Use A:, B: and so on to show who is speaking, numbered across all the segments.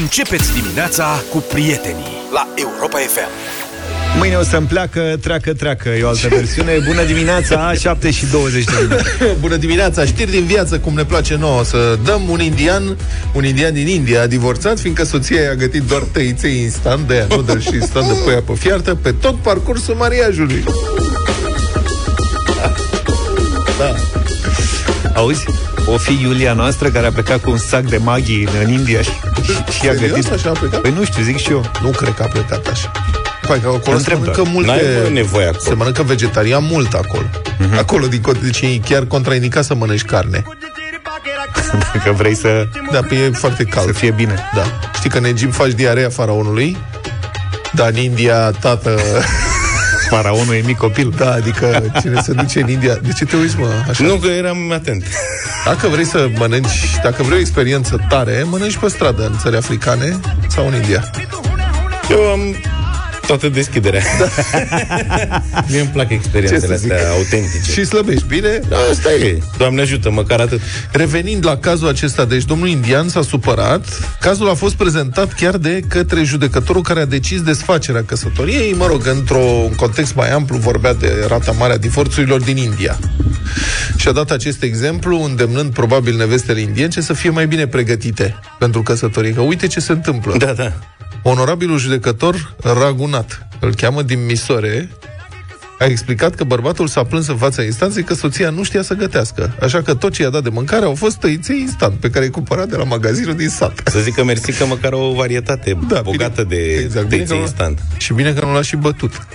A: Începeți dimineața cu prietenii la Europa FM.
B: Mâine o să-mi pleacă, treacă, treacă, e o altă versiune. Bună dimineața, 7 și 20 de minute.
C: Bună dimineața, știri din viață, cum ne place nouă să dăm un indian, un indian din India a divorțat, fiindcă soția i-a gătit doar tăiței instant, de aia nudel și instant de păia pe fiartă, pe tot parcursul mariajului.
B: Da. Auzi? O fi Iulia noastră care a plecat cu un sac de maghi în India și, și a
C: Serios?
B: gătit...
C: Așa a plecat?
B: Păi nu știu, zic și eu.
C: Nu cred că a plecat așa. Păi că acolo se
B: Întreb
C: mănâncă
B: doar.
C: multe...
D: N-ai mă, nevoie acolo.
C: Se mănâncă vegetarian mult acolo.
B: Mhm.
C: Acolo, din cont, deci e chiar contraindicat să mănânci carne.
B: Că vrei să,
C: Da, pe e foarte cald.
B: să fie bine.
C: Da. Știi că în Egipt faci diarea faraonului, dar în India, tată...
B: Faraonul e mic copil.
C: Da, adică cine se duce în India... De ce te uiți, mă, așa?
D: Nu că eram atent.
C: Dacă vrei să mănânci, dacă vrei o experiență tare, mănânci pe stradă în țări africane sau în India.
D: Eu am toată deschiderea. Da. Mie îmi plac
C: Ce
D: experiențele
C: să zic?
D: astea autentice.
C: Și slăbești, bine?
D: Da, asta e. Doamne ajută, măcar atât.
C: Revenind la cazul acesta, deci domnul indian s-a supărat. Cazul a fost prezentat chiar de către judecătorul care a decis desfacerea căsătoriei. Mă rog, într-un context mai amplu vorbea de rata mare a divorțurilor din India. Și a dat acest exemplu, îndemnând probabil nevestele indience să fie mai bine pregătite pentru căsătorie. Că uite ce se întâmplă.
D: Da, da.
C: Onorabilul judecător Ragunat, îl cheamă din Misore, a explicat că bărbatul s-a plâns în fața instanței că soția nu știa să gătească. Așa că tot ce i-a dat de mâncare au fost tăiței instant, pe care i-a cumpărat de la magazinul din sat.
D: Să zic că mersi că măcar o varietate
C: Da,
D: bogată
C: bine.
D: de
C: Exact, bine
D: tăițe
C: că nu-
D: instant.
C: Și bine că nu l-a și bătut.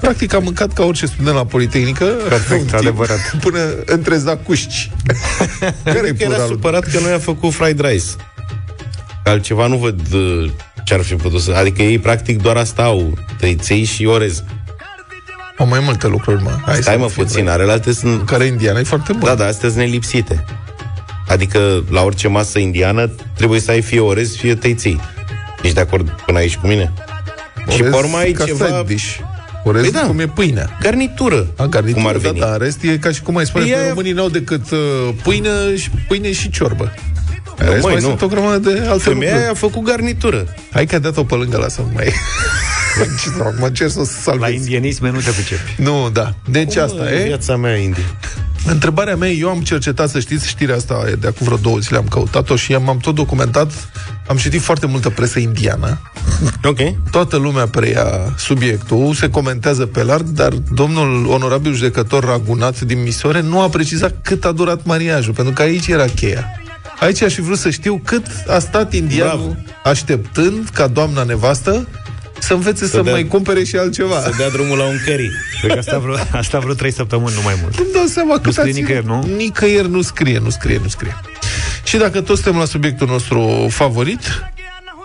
C: Practic a mâncat ca orice student la Politehnică.
B: Perfect,
C: un timp,
B: adevărat.
C: Până între zacușci. care e
D: Că era
C: pluralul?
D: supărat că nu i-a făcut fried rice. Altceva nu văd uh, ce ar fi putut să... Adică ei practic doar asta au, tăiței și orez.
C: Au mai multe lucruri, mă. Hai
D: Stai
C: să
D: mă
C: fim
D: puțin,
C: răi.
D: alelalte sunt...
C: Care indiană e foarte bun.
D: Da, da, astea sunt nelipsite. Adică la orice masă indiană trebuie să ai fie orez, fie tăiței. Ești de acord până aici cu mine? și pe urmă ai
C: ca
D: ceva...
C: side dish. Orez
D: Păi
C: păi
D: da.
C: cum e pâinea.
D: Garnitură,
C: A, garnitură,
D: cum ar
C: da,
D: veni.
C: da, rest e ca și cum ai spune,
D: Păi
C: că
D: e-
C: românii n-au decât uh, pâine, și, pâine și ciorbă. În rest,
D: măi,
C: mai
D: nu.
C: sunt o grămadă de alte
D: Femeia
C: lucruri.
D: a făcut garnitură.
C: Hai că a dat-o pe lângă, lasă mai... Ce să fac, mă încerc să o
B: La
C: salvez.
B: indienisme nu te pricepi.
C: Nu, da. Deci asta
D: Mă,
C: e.
D: Viața mea indie.
C: Întrebarea mea, eu am cercetat, să știți, știrea asta e de acum vreo două zile am căutat-o și am, am tot documentat, am citit foarte multă presă indiană.
D: Ok.
C: Toată lumea preia subiectul, se comentează pe larg, dar domnul onorabil judecător Ragunat din Misore nu a precizat cât a durat mariajul, pentru că aici era cheia. Aici aș fi vrut să știu cât a stat indianul
D: Bravo.
C: așteptând ca doamna nevastă să învețe să,
D: dea-
C: mai cumpere și altceva.
D: Să dea drumul la un curry.
B: Cred că asta vreo, asta vreo 3 săptămâni, nu mai mult.
C: Îmi dau seama cât
B: scrie
C: a ținut.
B: nicăieri, nu?
C: Nicăieri nu scrie, nu scrie, nu scrie. Și dacă toți suntem la subiectul nostru favorit,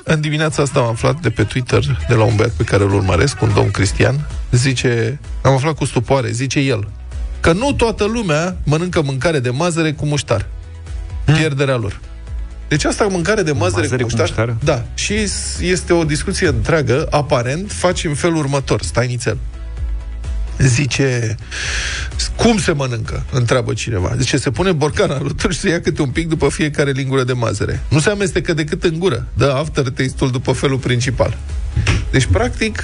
C: în dimineața asta am aflat de pe Twitter de la un băiat pe care îl urmăresc, un domn Cristian, zice, am aflat cu stupoare, zice el, că nu toată lumea mănâncă mâncare de mazăre cu muștar. Pierderea lor. Deci asta mâncare de mazăre,
B: Mazăre
C: cu
B: cu
C: muștar,
B: muștar?
C: da. Și este o discuție întreagă, aparent, faci în felul următor, stai nițel. Zice, cum se mănâncă? Întreabă cineva. Zice, se pune borcana alături și se ia câte un pic după fiecare lingură de mazăre. Nu se amestecă decât în gură. Dă aftertaste-ul după felul principal. Deci, practic,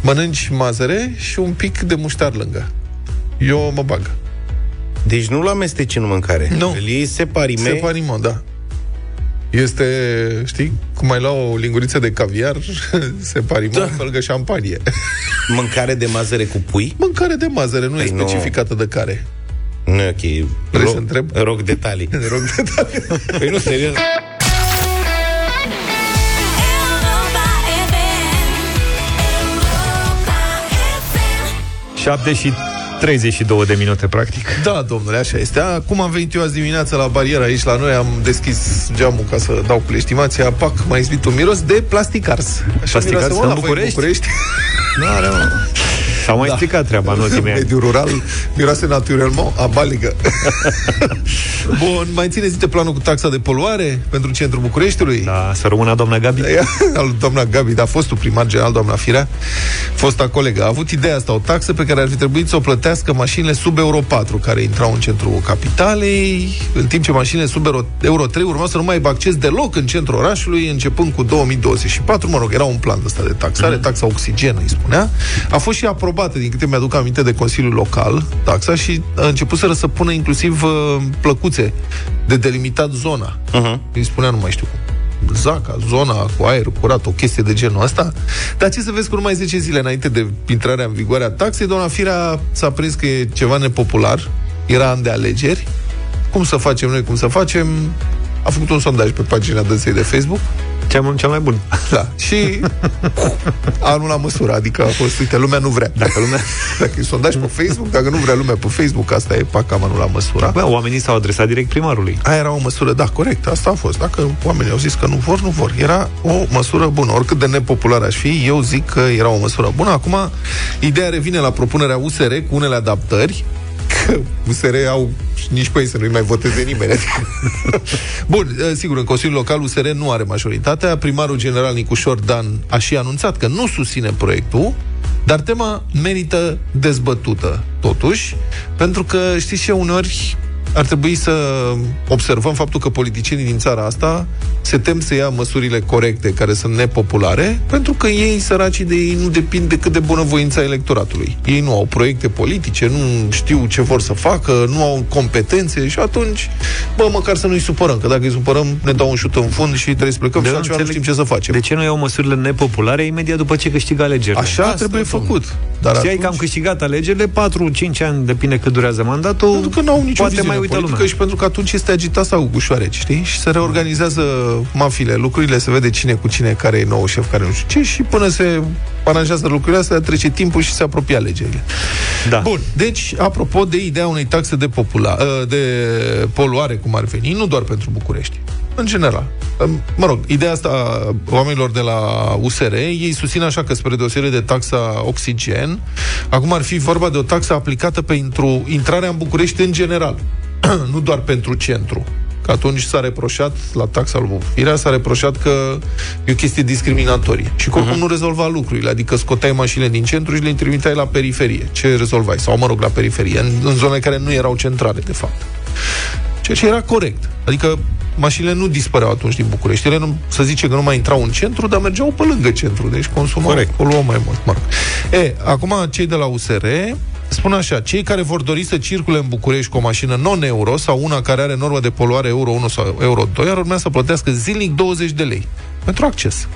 C: mănânci mazăre și un pic de muștar lângă. Eu mă bag.
D: Deci nu-l amesteci în mâncare.
C: Nu.
D: Îl iei separime.
C: Separimo, da. Este, știi, cum mai lua o linguriță de caviar, separimo, da. lângă șampanie.
D: Mâncare de mazăre cu pui.
C: Mâncare de mazăre, nu e
D: Păi nu.
C: specificată de care.
D: Nu e ok.
C: Vrei
D: Rog-
C: să întreb?
D: Rog detalii.
C: Ne rog de
D: Păi nu, serios.
E: Europa FM. Europa FM.
B: 7 și 32 de minute, practic.
C: Da, domnule, așa este. Acum am venit eu azi dimineața la barieră aici la noi, am deschis geamul ca să dau cu leștimația, pac, m-a izbit un miros de plastic ars. Așa
B: Plastic
C: miroase,
B: ars
C: mă,
B: în
C: la voi
B: București?
C: București.
B: Nu are, mă. S-au mai stricat treaba în ultimii ani.
C: Mediul rural miroase naturellement a baligă. Bun, mai țineți de planul cu taxa de poluare pentru centrul Bucureștiului?
B: Da, să rămână doamna Gabi.
C: Ea, al doamna Gabi, dar fostul primar general, doamna Firea, fosta colegă, a avut ideea asta, o taxă pe care ar fi trebuit să o plătească mașinile sub Euro 4, care intrau în centrul capitalei, în timp ce mașinile sub Euro, Euro 3 urmau să nu mai aibă acces deloc în centrul orașului, începând cu 2024. Mă rog, era un plan ăsta de taxare, taxa oxigen, îi spunea. A fost și aprobată, din câte mi-aduc aminte, de Consiliul Local, taxa, și a început să să pună inclusiv uh, plăcuțe de delimitat zona.
D: Uh-huh.
C: Îi spunea, nu mai știu cum. Zaca, zona cu aer curat, o chestie de genul ăsta. Dar ce să vezi cu numai 10 zile înainte de intrarea în vigoare a taxei, doamna Firea s-a prins că e ceva nepopular, era an de alegeri. Cum să facem noi, cum să facem? A făcut un sondaj pe pagina dânsei de Facebook
B: Cel, mai- cel mai bun.
C: da. Și anul la măsură, adică a fost, uite, lumea nu vrea. Dacă lumea, dacă e sondaj pe Facebook, dacă nu vrea lumea pe Facebook, asta e pac cam anul la măsură.
B: Bă, oamenii s-au adresat direct primarului.
C: Aia era o măsură, da, corect, asta a fost. Dacă oamenii au zis că nu vor, nu vor. Era o măsură bună. Oricât de nepopular aș fi, eu zic că era o măsură bună. Acum, ideea revine la propunerea USR cu unele adaptări, că USR au nici pe ei să nu-i mai voteze nimeni. Bun, eh, sigur, în Consiliul Local USR nu are majoritatea. Primarul general Nicușor Dan a și anunțat că nu susține proiectul, dar tema merită dezbătută, totuși, pentru că știți ce, uneori ar trebui să observăm faptul că politicienii din țara asta se tem să ia măsurile corecte, care sunt nepopulare, pentru că ei, săracii de ei, nu depind decât de bunăvoința electoratului. Ei nu au proiecte politice, nu știu ce vor să facă, nu au competențe și atunci, bă, măcar să nu-i supărăm, că dacă îi supărăm, ne dau un șut în fund și trebuie să plecăm
B: De
C: și
B: eu
C: altceva nu
B: înțeleg
C: știm ce să facem.
B: De ce nu iau măsurile nepopulare imediat după ce câștigă alegerile?
C: Așa
D: Asta,
C: trebuie
D: domnule.
C: făcut. Dar
B: Știai că am câștigat alegerile, 4-5 ani, depinde cât durează mandatul,
C: Pentru că n-au nicio
B: poate
C: viziune
B: mai uită
C: politică
B: lumea.
C: și pentru că atunci este agitat sau cu șoareci, știi? Și se reorganizează mafile, lucrurile, se vede cine cu cine, care e nou șef, care nu știu ce, și până se aranjează lucrurile astea, trece timpul și se apropie alegerile.
B: Da.
C: Bun, deci, apropo de ideea unei taxe de, popula- ă, de poluare, cum ar veni, nu doar pentru București, în general. Mă rog, ideea asta a oamenilor de la USR, ei susțin așa că spre deosebire de taxa oxigen, acum ar fi vorba de o taxă aplicată pentru intrarea în București în general, nu doar pentru centru. Că atunci s-a reproșat, la taxa lui Firea, s-a reproșat că e o chestie discriminatorie. Și că oricum nu rezolva lucrurile. Adică scoteai mașinile din centru și le trimiteai la periferie. Ce rezolvai? Sau, mă rog, la periferie, în, în zone care nu erau centrale, de fapt. Ceea ce era corect. Adică mașinile nu dispăreau atunci din București. Ele, nu, să zice că nu mai intrau în centru, dar mergeau pe lângă centru. Deci consumau,
D: Corect.
C: poluau mai mult. Mă rog. E, acum cei de la USR spun așa, cei care vor dori să circule în București cu o mașină non-euro sau una care are normă de poluare euro 1 sau euro 2 ar urmea să plătească zilnic 20 de lei pentru acces.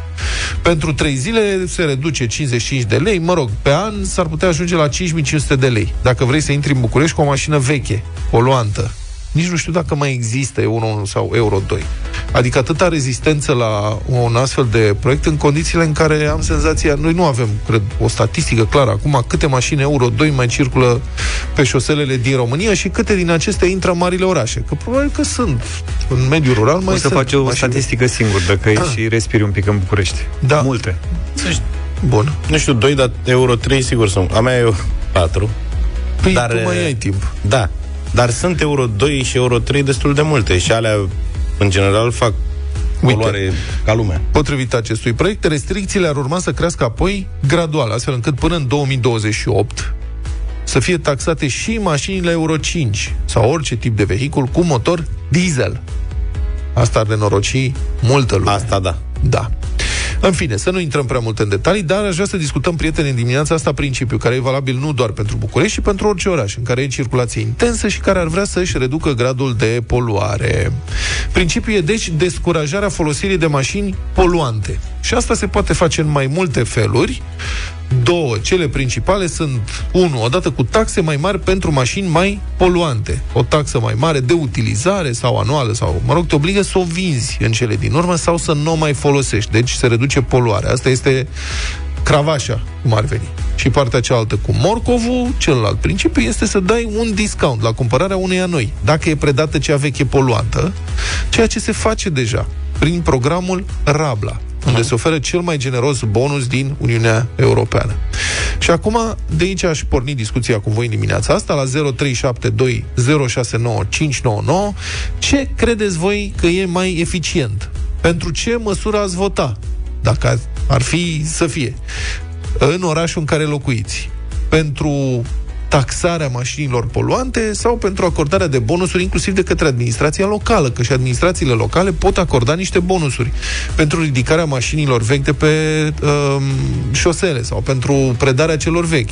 C: Pentru 3 zile se reduce 55 de lei, mă rog, pe an s-ar putea ajunge la 5500 de lei. Dacă vrei să intri în București cu o mașină veche, poluantă, nici nu știu dacă mai există Euro 1 sau Euro 2. Adică atâta rezistență la un astfel de proiect în condițiile în care am senzația, noi nu avem, cred, o statistică clară acum, câte mașini Euro 2 mai circulă pe șoselele din România și câte din acestea intră în marile orașe. Că probabil că sunt în mediul rural mai
B: O să
C: sunt
B: faci o
C: mașini.
B: statistică singur, dacă ieși și respiri un pic în București.
C: Da.
B: Multe.
C: Bun.
D: Nu știu, 2, dar euro 3 sigur sunt. A mea e 4.
C: Păi
D: Dar,
C: tu mai
D: e-
C: ai timp.
D: Da. Dar sunt euro 2 și euro 3 destul de multe și alea, în general, fac
C: Uite.
D: poluare ca lumea.
C: Potrivit acestui proiect, restricțiile ar urma să crească apoi gradual, astfel încât până în 2028 să fie taxate și mașinile Euro 5 sau orice tip de vehicul cu motor diesel. Asta ar nenoroci multă lume.
D: Asta da.
C: Da. În fine, să nu intrăm prea mult în detalii, dar aș vrea să discutăm, prieteni, în dimineața asta principiu, care e valabil nu doar pentru București, ci pentru orice oraș în care e circulație intensă și care ar vrea să-și reducă gradul de poluare. Principiul e, deci, descurajarea folosirii de mașini poluante. Și asta se poate face în mai multe feluri. Două, cele principale sunt, unu, odată cu taxe mai mari pentru mașini mai poluante. O taxă mai mare de utilizare sau anuală sau, mă rog, te obligă să o vinzi în cele din urmă sau să nu o mai folosești. Deci se reduce poluarea. Asta este cravașa, cum ar veni. Și partea cealaltă cu morcovul, celălalt principiu este să dai un discount la cumpărarea uneia noi, dacă e predată cea veche poluantă, ceea ce se face deja prin programul Rabla, unde se oferă cel mai generos bonus din Uniunea Europeană. Și acum, de aici aș porni discuția cu voi în dimineața asta, la 0372 069 599. Ce credeți voi că e mai eficient? Pentru ce măsură ați vota? Dacă ar- ar fi să fie. În orașul în care locuiți. Pentru taxarea mașinilor poluante sau pentru acordarea de bonusuri inclusiv de către administrația locală, că și administrațiile locale pot acorda niște bonusuri pentru ridicarea mașinilor vechi de pe um, șosele sau pentru predarea celor vechi,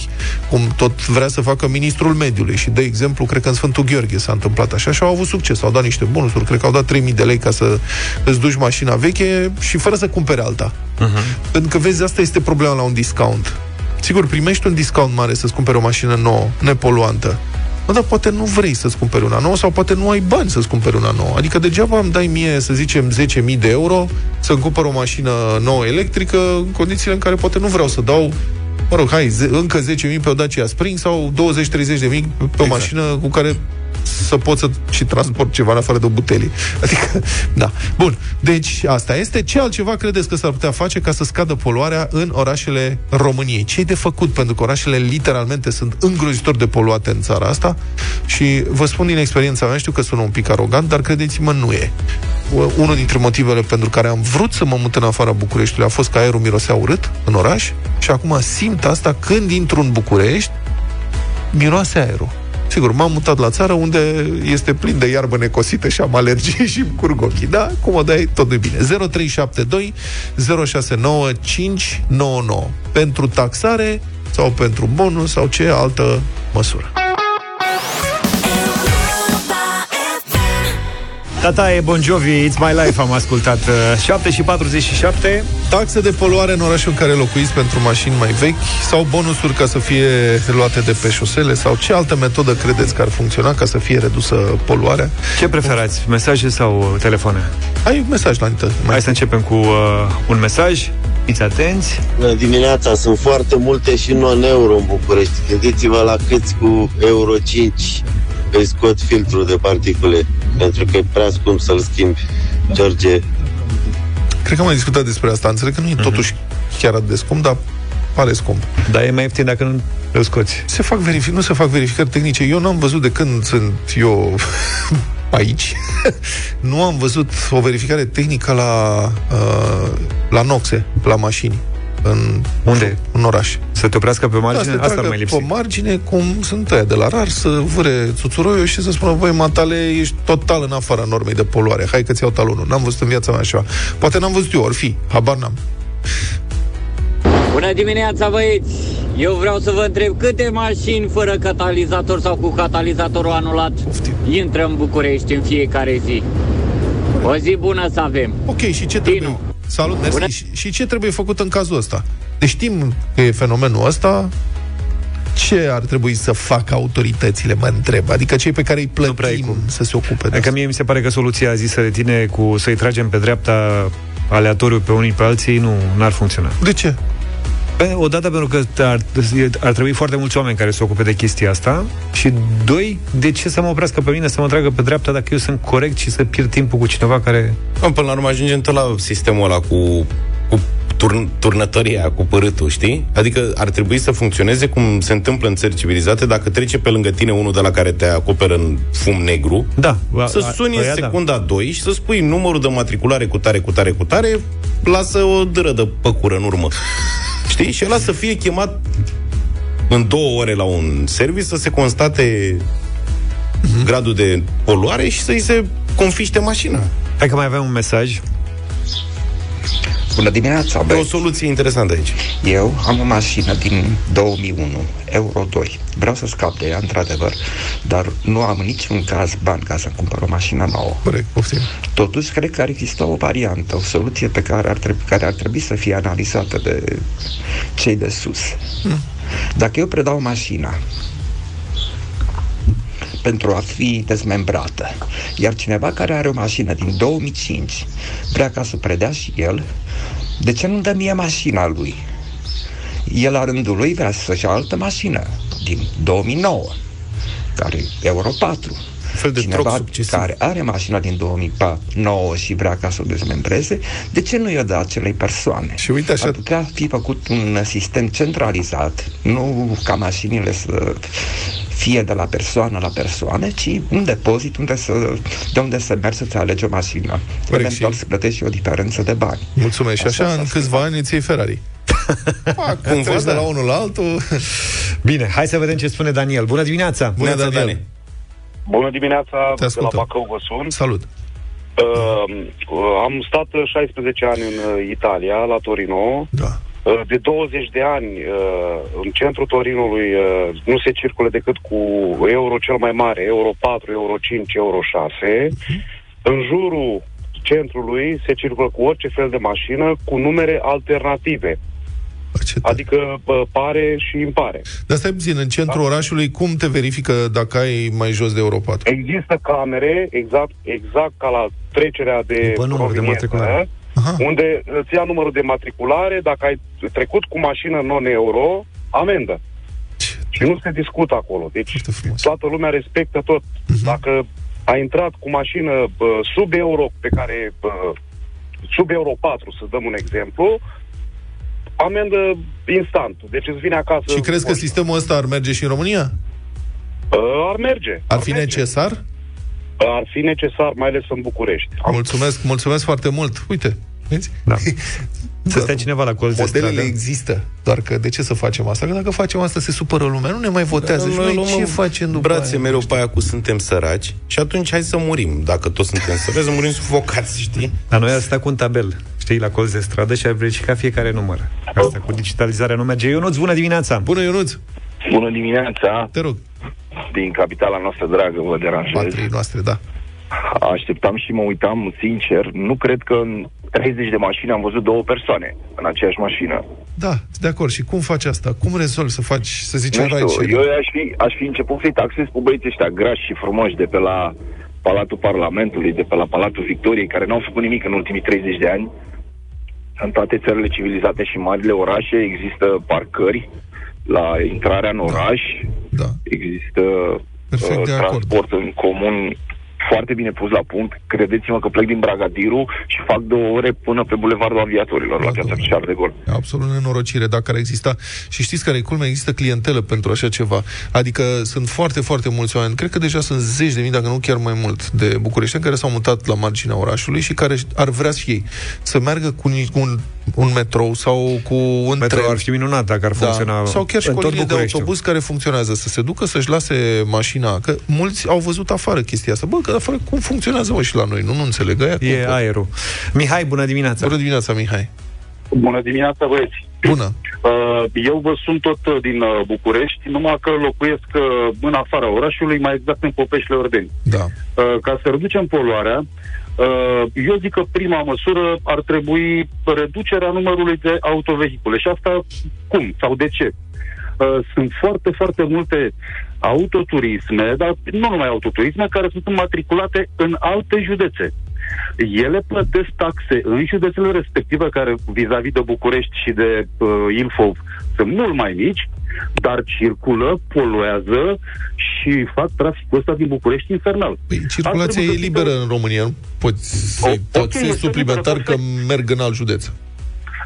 C: cum tot vrea să facă ministrul mediului și de exemplu, cred că în Sfântul Gheorghe s-a întâmplat așa și au avut succes, au dat niște bonusuri, cred că au dat 3000 de lei ca să îți duci mașina veche și fără să cumpere alta. Uh-huh. Pentru că vezi, asta este problema la un discount. Sigur, primești un discount mare să-ți cumperi o mașină nouă, nepoluantă. Mă, dar poate nu vrei să-ți cumperi una nouă sau poate nu ai bani să-ți cumperi una nouă. Adică degeaba îmi dai mie, să zicem, 10.000 de euro să-mi cumpăr o mașină nouă electrică în condițiile în care poate nu vreau să dau mă rog, hai, ze- încă 10.000 pe o Dacia Spring sau 20-30 de mii pe o
B: Exact.
C: mașină cu care să pot să și transport ceva în afară de o butelie. Adică, da. Bun. Deci, asta este. Ce altceva credeți că s-ar putea face ca să scadă poluarea în orașele României? Ce e de făcut? Pentru că orașele literalmente sunt îngrozitor de poluate în țara asta și vă spun din experiența mea, știu că sună un pic arogant, dar credeți-mă, nu e. Unul dintre motivele pentru care am vrut să mă mut în afara Bucureștiului a fost că aerul mirosea urât în oraș și acum simt asta când intru în București, miroase aerul. Sigur, m-am mutat la țară unde este plin de iarbă necosită și am alergii și îmi curg ochii. Da, cum o dai, tot e bine. 0372 069 599. Pentru taxare sau pentru bonus sau ce altă măsură.
B: Tata e Bon Jovi, It's My Life, am ascultat uh, 7 și 47
C: Taxe de poluare în orașul în care locuiți pentru mașini mai vechi sau bonusuri ca să fie luate de pe șosele sau ce altă metodă credeți că ar funcționa ca să fie redusă poluarea?
B: Ce preferați, mesaje sau telefoane?
C: Ai un mesaj la inter.
B: Hai să începem cu uh, un mesaj Fiți atenți
F: Bună dimineața, sunt foarte multe și non-euro în București. Gândiți-vă la câți cu Euro 5 îi scot filtrul de particule, pentru că e prea scump să-l schimbi. George,
C: Cred că am mai discutat despre asta. Înțeleg că nu e totuși chiar atât de scump, dar pare scump.
B: Dar e mai ieftin dacă nu îl scoți
C: Se fac verific- nu se fac verificări tehnice. Eu n-am văzut de când sunt eu aici. nu am văzut o verificare tehnică la, uh, la noxe, la mașini. În,
B: Unde?
C: În oraș.
B: Să te oprească pe
C: Da,
B: margine?
C: să
B: Asta ar
C: tragă
B: mai lipsi
C: pe margine, cum sunt aia de la rar, să vâre țuțuroiul și să spună, băi, matale, ești total în afara normei de poluare. Hai că-ți iau talonul. N-am văzut în viața mea așa. Poate n-am văzut eu, or fi. Habar n-am.
G: Bună dimineața, băieți! Eu vreau să vă întreb câte mașini fără catalizator sau cu catalizatorul anulat
C: Poftim.
G: intră în București în fiecare zi. O zi bună să avem!
C: Ok, și ce trebuie... Salut, mersi.
G: Bună.
C: Și, și ce trebuie făcut în cazul ăsta? Deci știm că e fenomenul ăsta, ce ar trebui să facă autoritățile, mă întreb? Adică cei pe care îi
B: prea ai
C: plătim
B: cum.
C: să se ocupe de
B: Adică
C: asta.
B: mie mi se pare că soluția zisă de tine cu să-i tragem pe dreapta aleatoriu pe unii pe alții nu ar funcționa.
C: De ce?
B: Pe- Odată pentru că ar, ar trebui foarte mulți oameni care se ocupe de chestia asta și doi, de ce să mă oprească pe mine să mă tragă pe dreapta dacă eu sunt corect și să pierd timpul cu cineva care...
D: Bă, Până la urmă ajungem tot la sistemul ăla cu, cu turn, turnătoria, cu părâtul, știi? Adică ar trebui să funcționeze cum se întâmplă în țări civilizate, dacă trece pe lângă tine unul de la care te acoperă în fum negru,
B: Da, a-
D: să
B: a-
D: suni în
B: ăia da.
D: secunda 2 și să spui numărul de matriculare cu tare, cu tare, cu tare, lasă o dâră de păcură în urmă. Știi? Și ăla să fie chemat în două ore la un service să se constate gradul de poluare și să-i se confiște mașina.
B: Hai că mai avem un mesaj.
H: Bună dimineața,
D: E o
H: băi.
D: soluție interesantă aici.
H: Eu am o mașină din 2001, Euro 2. Vreau să scap de ea, într-adevăr, dar nu am în niciun caz bani ca să cumpăr o mașină nouă.
C: Corect, poftim.
H: Totuși, cred că ar exista o variantă, o soluție pe care ar trebui, care ar trebui să fie analizată de cei de sus. Dacă eu predau mașina pentru a fi dezmembrată, iar cineva care are o mașină din 2005 vrea ca să predea și el, de ce nu dă mie mașina lui? El la rândul lui vrea să-și ia altă mașină din 2009, care e Euro 4.
B: fel de
H: Cineva
B: troc succesiv.
H: care are mașina din 2009 și vrea ca să o dezmembreze, de ce nu i-o dă acelei persoane?
C: Și uite așa-
H: Ar putea fi făcut un sistem centralizat, nu ca mașinile să fie de la persoană la persoană, ci un depozit unde să, de unde să mergi să-ți alegi o mașină. Eventual
C: și-
H: să plătești și o diferență de bani.
C: Mulțumesc. Și
H: Asta
C: așa,
H: s-a
C: în
H: schimbat.
C: câțiva ani îți iei Ferrari. Pac,
D: Cumva,
C: treci de
D: da.
C: la unul la altul.
B: Bine, hai să vedem ce spune Daniel. Bună dimineața!
C: Bună,
D: Neața,
C: Daniel.
D: Dani.
I: Bună dimineața,
C: Te
I: de la
C: ascultăm.
I: Bacău vă sun.
C: Salut.
I: Uh, am stat 16 ani în uh, Italia, la Torino.
C: Da.
I: Uh, de 20 de ani, uh, în centrul Torinului uh, nu se circulă decât cu euro cel mai mare, euro 4, euro 5, euro 6. În jurul centrului se circulă cu orice fel de mașină cu numere alternative.
C: Ce tare.
I: Adică uh, pare și impare.
C: Dar stai puțin, în centrul
I: Da.
C: orașului, cum te verifică dacă ai mai jos de Euro 4?
I: Există camere, exact, exact ca la trecerea de
B: După numărul de
I: proveniență,
B: matriculare.
C: Aha.
I: unde îți ia numărul de matriculare, dacă ai trecut cu mașină non-euro, amendă.
C: Ce
I: Și nu se discută acolo. Deci
C: Foarte frumos.
I: toată lumea respectă tot. Dacă ai intrat cu mașină bă, sub euro, pe care bă, sub euro 4, să dăm un exemplu, amendă instant. Deci îți vine acasă.
C: Și crezi că
I: mașina.
C: sistemul ăsta ar merge și în România?
I: Uh, Ar merge.
C: Ar fi
I: merge.
C: necesar?
I: Ar fi necesar, mai ales în București. Am
C: Mulțumesc, mulțumesc foarte mult. Uite, vezi?
B: Da. Să stea cineva la colț de
C: Modelele
B: stradă.
C: există, doar că de ce să facem asta? Că dacă facem asta se supără lumea, nu ne mai votează. și noi ce facem după
D: brațe
C: aia?
D: mereu pe aia cu suntem săraci și atunci hai să murim. Dacă toți suntem săraci, să murim sufocați, știi?
B: Dar noi am stat cu un tabel, știi, la colț de stradă și ar verifica fiecare număr. Asta cu digitalizarea nu merge. Ionuț, bună dimineața!
C: Bună, Ionuț,
J: Bună dimineața,
C: te rog,
J: din capitala noastră dragă vă deranjez.
C: patriei noastre, da.
J: Așteptam și mă uitam, sincer, nu cred că în 30 de mașini am văzut două persoane în aceeași mașină.
C: Da, sunt de acord. Și cum faci asta? Cum rezolvi să faci, să zicem,
J: Nu știu,
C: ride
J: eu aș fi, aș fi început să-i taxez pe băieții ăștia grași și frumoși de pe la Palatul Parlamentului, de pe la Palatul Victoriei, care n-au făcut nimic în ultimii 30 de ani. În toate țările civilizate și marile orașe există parcări la intrarea în oraș,
C: Da.
J: există
C: Perfect de acord.
J: transport în comun foarte bine pus la punct. Credeți-mă că plec din Bragadiru și fac două ore până pe Bulevardul Aviatorilor, la
C: Da,
J: piața
C: domnule.
J: Charles de Gaulle.
C: Absolut nenorocire dacă ar exista. Și știți care e culmea? Există clientelă pentru așa ceva. Adică sunt foarte, foarte mulți oameni. Cred că deja sunt zeci de mii, dacă nu chiar mai mult, de bucureșteni care s-au mutat la marginea orașului și care ar vrea și ei să meargă cu ni- un, un metrou sau cu un
B: Metro
C: tren.
B: ar fi minunat dacă ar funcționa
C: da. Sau chiar și
B: în
C: cu o
B: tot
C: linie de
B: Bucureștiul.
C: autobuz care funcționează, să se ducă să-și lase mașina. Că mulți au văzut afară chestia asta. Bă, că afară cum funcționează mă și la noi? Nu, nu înțeleg. Aia cum
B: E
C: pot?
B: aerul. Mihai, bună dimineața!
C: Bună dimineața, Mihai.
I: Bună dimineața, băieți!
C: Bună.
I: Uh, Eu vă sunt tot uh, din uh, București, numai că locuiesc uh, în afara orașului, mai exact în Popeșile Ordeni.
C: Da.
I: Uh, Ca să reducem poluarea, uh, eu zic că prima măsură ar trebui reducerea numărului de autovehicule. Și asta cum sau de ce? Uh, Sunt foarte, foarte multe autoturisme, dar nu numai autoturisme, care sunt înmatriculate în alte județe. Ele plătesc taxe în județele respective, care vis-a-vis de București și de uh, Ilfov sunt mult mai mici, dar circulă, poluează și fac traficul ăsta din București infernal.
C: Păi, circulația
I: Ar
C: e
I: trebui să
C: liberă în România. Nu poți să-i
I: O- ok,
C: taxezi
I: este
C: suplimentar
I: liberă,
C: că
I: perfect.
C: merg în alt județ.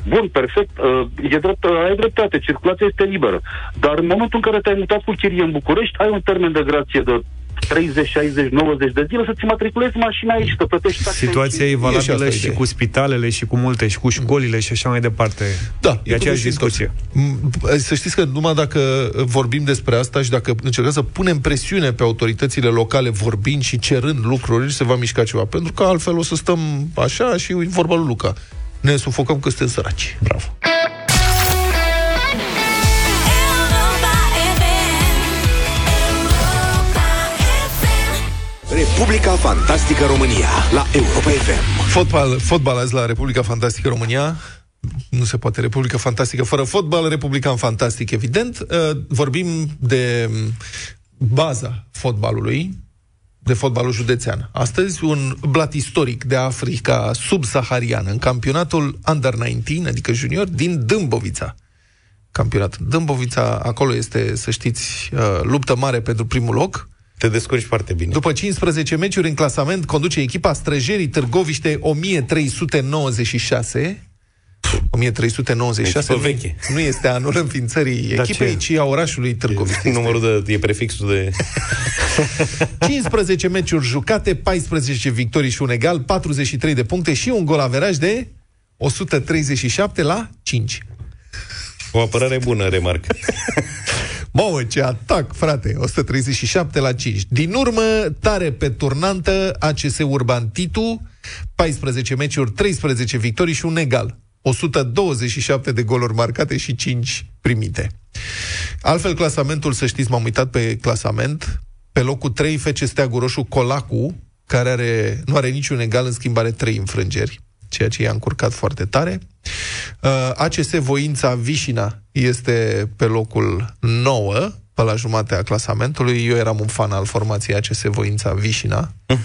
I: Bun, perfect, uh, e drept, uh, ai dreptate, circulația este liberă. Dar în momentul în care te-ai mutat cu chirie în București, ai un termen de grație de 30, 60, 90 de zile să-ți matriculezi mașina aici, să plătești taxe
B: Situația
I: aici.
B: e valabilă
C: și asta
B: și,
C: ideea.
B: cu spitalele și cu multe, și cu școlile și așa mai departe.
C: Da,
B: E
C: cu
B: aceeași
C: totul și
B: discuție.
C: tot. M- Să știți că numai dacă vorbim despre asta și dacă încercăm să punem presiune pe autoritățile locale vorbind și cerând lucruri, se va mișca ceva. Pentru că altfel o să stăm așa și e vorba lui Luca. Ne sufocăm că suntem săraci. Bravo.
E: Europa FM. Europa FM.
A: Republica Fantastică România la Europa FM.
C: Fotbal, fotbal azi la Republica Fantastică România. Nu se poate Republica Fantastică fără fotbal, Republican Fantastic, evident. Uh, Vorbim de mm, baza fotbalului, de fotbalul județean. Astăzi, un blat istoric de Africa subsahariană în campionatul Under-19, adică junior, din Dâmbovița. Campionat Dâmbovița, acolo este, să știți, uh, luptă mare pentru primul loc.
D: Te descurci foarte bine.
C: După 15 meciuri în clasament, conduce echipa Străjerii Târgoviște 1396. 1396
D: Echipă
C: nu,
D: veche.
C: nu este anul înființării
B: Dar
C: echipei,
B: ce?
C: ci a orașului Târgoviște.
D: Numărul de, e prefixul de...
C: 15 meciuri jucate, 14 victorii și un egal, 43 de puncte și un gol averaj de 137 la 5.
D: O apărare bună, remarc.
C: Mamă, ce atac, frate! 137 la 5. Din urmă, tare pe turnantă, ACS Urban Titu, 14 meciuri, 13 victorii și un egal. 127 de goluri marcate și 5 primite. Altfel, clasamentul, să știți, m-am uitat pe clasament, pe locul 3 FC Steagul Roșu Colacu, care are, nu are niciun egal, în schimb are 3 înfrângeri, ceea ce i-a încurcat foarte tare. Uh, ACS Voința Vișina este pe locul 9, pe la jumatea clasamentului. Eu eram un fan al formației ACS Voința Vișina.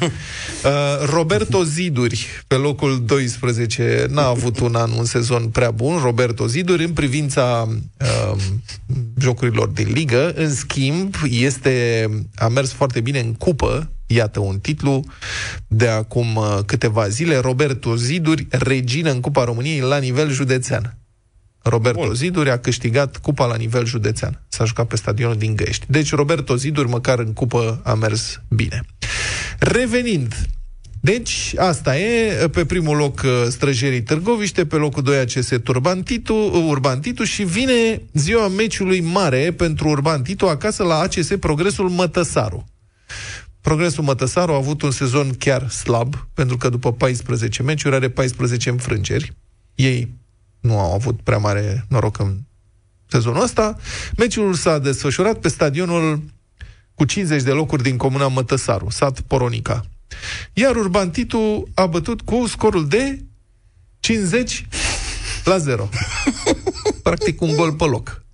C: Uh, Roberto Ziduri, pe locul 12, n-a avut un an, un sezon prea bun. Roberto Ziduri, în privința uh, jocurilor din ligă, în schimb, este, a mers foarte bine în cupă, Iată un titlu de acum uh, câteva zile. Roberto Ziduri, regină în Cupa României la nivel județean. Roberto Bun. Ziduri a câștigat cupa la nivel județean. S-a jucat pe stadionul din Găiești. Deci Roberto Ziduri, măcar în cupă, a mers bine. Revenind, deci, asta e, pe primul loc uh, Străjerii Târgoviște, pe locul 2 ACS Turban Titu, uh, Urban Titu și vine ziua meciului mare pentru Urban Titu acasă la ACS Progresul Mătăsaru. Progresul Mătăsaru a avut un sezon chiar slab, pentru că după 14 meciuri are 14 înfrângeri. Ei nu au avut prea mare noroc în sezonul ăsta. Meciul s-a desfășurat pe stadionul cu 50 de locuri din comuna Mătăsaru, sat Poronica. Iar Urban Titu a bătut cu scorul de 50 la 0. Practic un gol pe loc.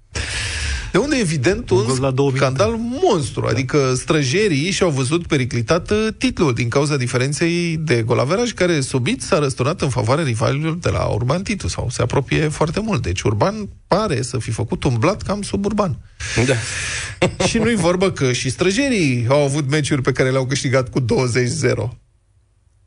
C: De unde, evident, un,
B: gol la două
C: scandal monstru. Adică străjerii și-au văzut periclitat uh, titlul din cauza diferenței de golaveraj care subit s-a răsturnat în favoarea rivalilor de la Urban Titu sau se apropie foarte mult. Deci Urban pare să fi făcut un blat cam sub Urban.
D: Da.
C: și nu-i vorbă că și străjerii au avut meciuri pe care le-au câștigat cu 20-0.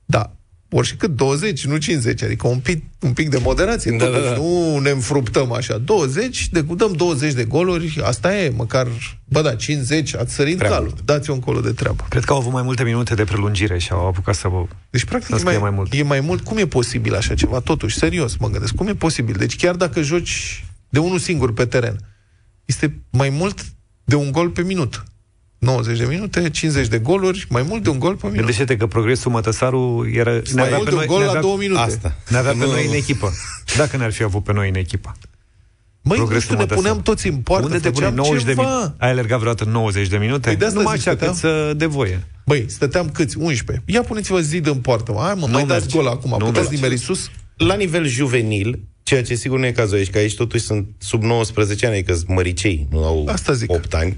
C: Da, ori și cât 20, nu 50, adică un pic, un pic de moderație.
D: Da,
C: Totuși,
D: da, da.
C: Nu ne înfruptăm așa. 20, de, dăm 20 de goluri, asta e, măcar, bă da, 50, ați sărit
D: Prea
C: calul.
D: mult.
C: Dați-o încolo de treabă.
B: Cred că au avut mai multe minute de prelungire și au apucat să vă...
C: Deci, practic,
B: Să
C: e
B: scrie
C: mai,
B: mai mult.
C: e mai mult. Cum e posibil așa ceva? Totuși, serios, mă gândesc. Cum e posibil? Deci, chiar dacă joci de unul singur pe teren, este mai mult de un gol pe minut. 90 de minute, 50 de goluri, mai mult de un gol pe minut.
B: Gândește-te că progresul Mătăsaru era... ne
C: mai
B: avea
C: mult
B: pe
C: de un
B: noi,
C: gol
B: ne
C: la
B: avea,
C: două minute.
D: Asta.
B: ne avea pe
D: Nu.
B: noi în echipă. Dacă ne-ar fi avut pe noi în echipă.
C: Măi, nu
B: Progresul
C: știu, ne
B: Mătăsaru.
C: puneam toți în poartă,
B: Unde te pune
C: făceam
B: 90 de
C: ceva.
B: minute? Ai alergat vreodată 90 de minute?
C: Păi de asta
B: Numai
C: zic,
B: așa cât
C: stăteam.
B: să de voie.
C: Băi, stăteam câți? 11. Ia puneți-vă zid în poartă. Mă. Hai mă,
B: Nu
C: mai dați
B: merge.
C: gol acum.
B: Nu
C: Puteți
B: merge.
C: nimeri sus?
D: La nivel juvenil, ceea ce sigur nu e cazul aici, că aici totuși sunt sub 19 ani, adică sunt măricei, nu au
C: Asta zic.
D: 8 ani.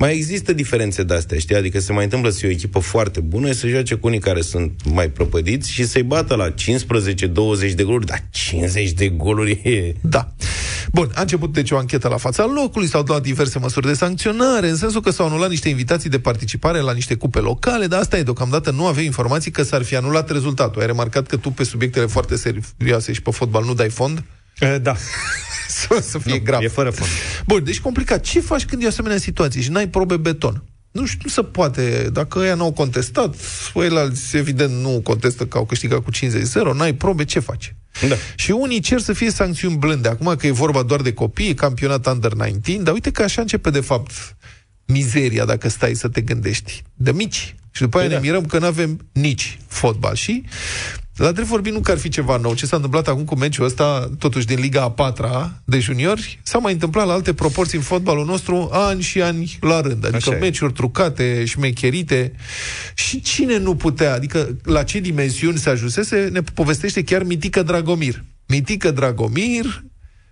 D: Mai există diferențe de-astea, știi? Adică se mai întâmplă să fie o echipă foarte bună, să joace cu unii care sunt mai prăpădiți și să-i bată la 15-20 de goluri, dar 50 de goluri e...
C: Da. Bun, a început deci o anchetă la fața locului, s-au luat diverse măsuri de sancționare, în sensul că s-au anulat niște invitații de participare la niște cupe locale, dar asta e, deocamdată nu avem informații că s-ar fi anulat rezultatul. Ai remarcat că tu pe subiectele foarte serioase și pe fotbal nu dai fond?
B: Da.
C: să, să fie
B: Nu,
C: grav.
B: e fără fond.
C: Bun, deci complicat. Ce faci când e o asemenea situație și n-ai probe beton? Nu știu, nu se poate. Dacă ăia n-au contestat, ăilalți evident nu contestă că au câștigat cu 50-0, n-ai probe, ce faci?
D: Da.
C: Și unii cer să fie sancțiuni blânde. Acum că e vorba doar de copii, e campionat Under-19, dar uite că așa începe de fapt mizeria, dacă stai să te gândești. De mici. Și după aia
D: Păi
C: ne
D: da.
C: mirăm că nu avem nici fotbal. Și la drept vorbind, nu că ar fi ceva nou. Ce s-a întâmplat acum cu meciul ăsta, totuși din Liga a patra de juniori, s-a mai întâmplat la alte proporții în fotbalul nostru ani și ani la rând. Adică
B: Așa e.
C: meciuri trucate, șmecherite. Și cine nu putea, adică la ce dimensiuni se ajunsese, ne povestește chiar Mitică Dragomir. Mitică Dragomir,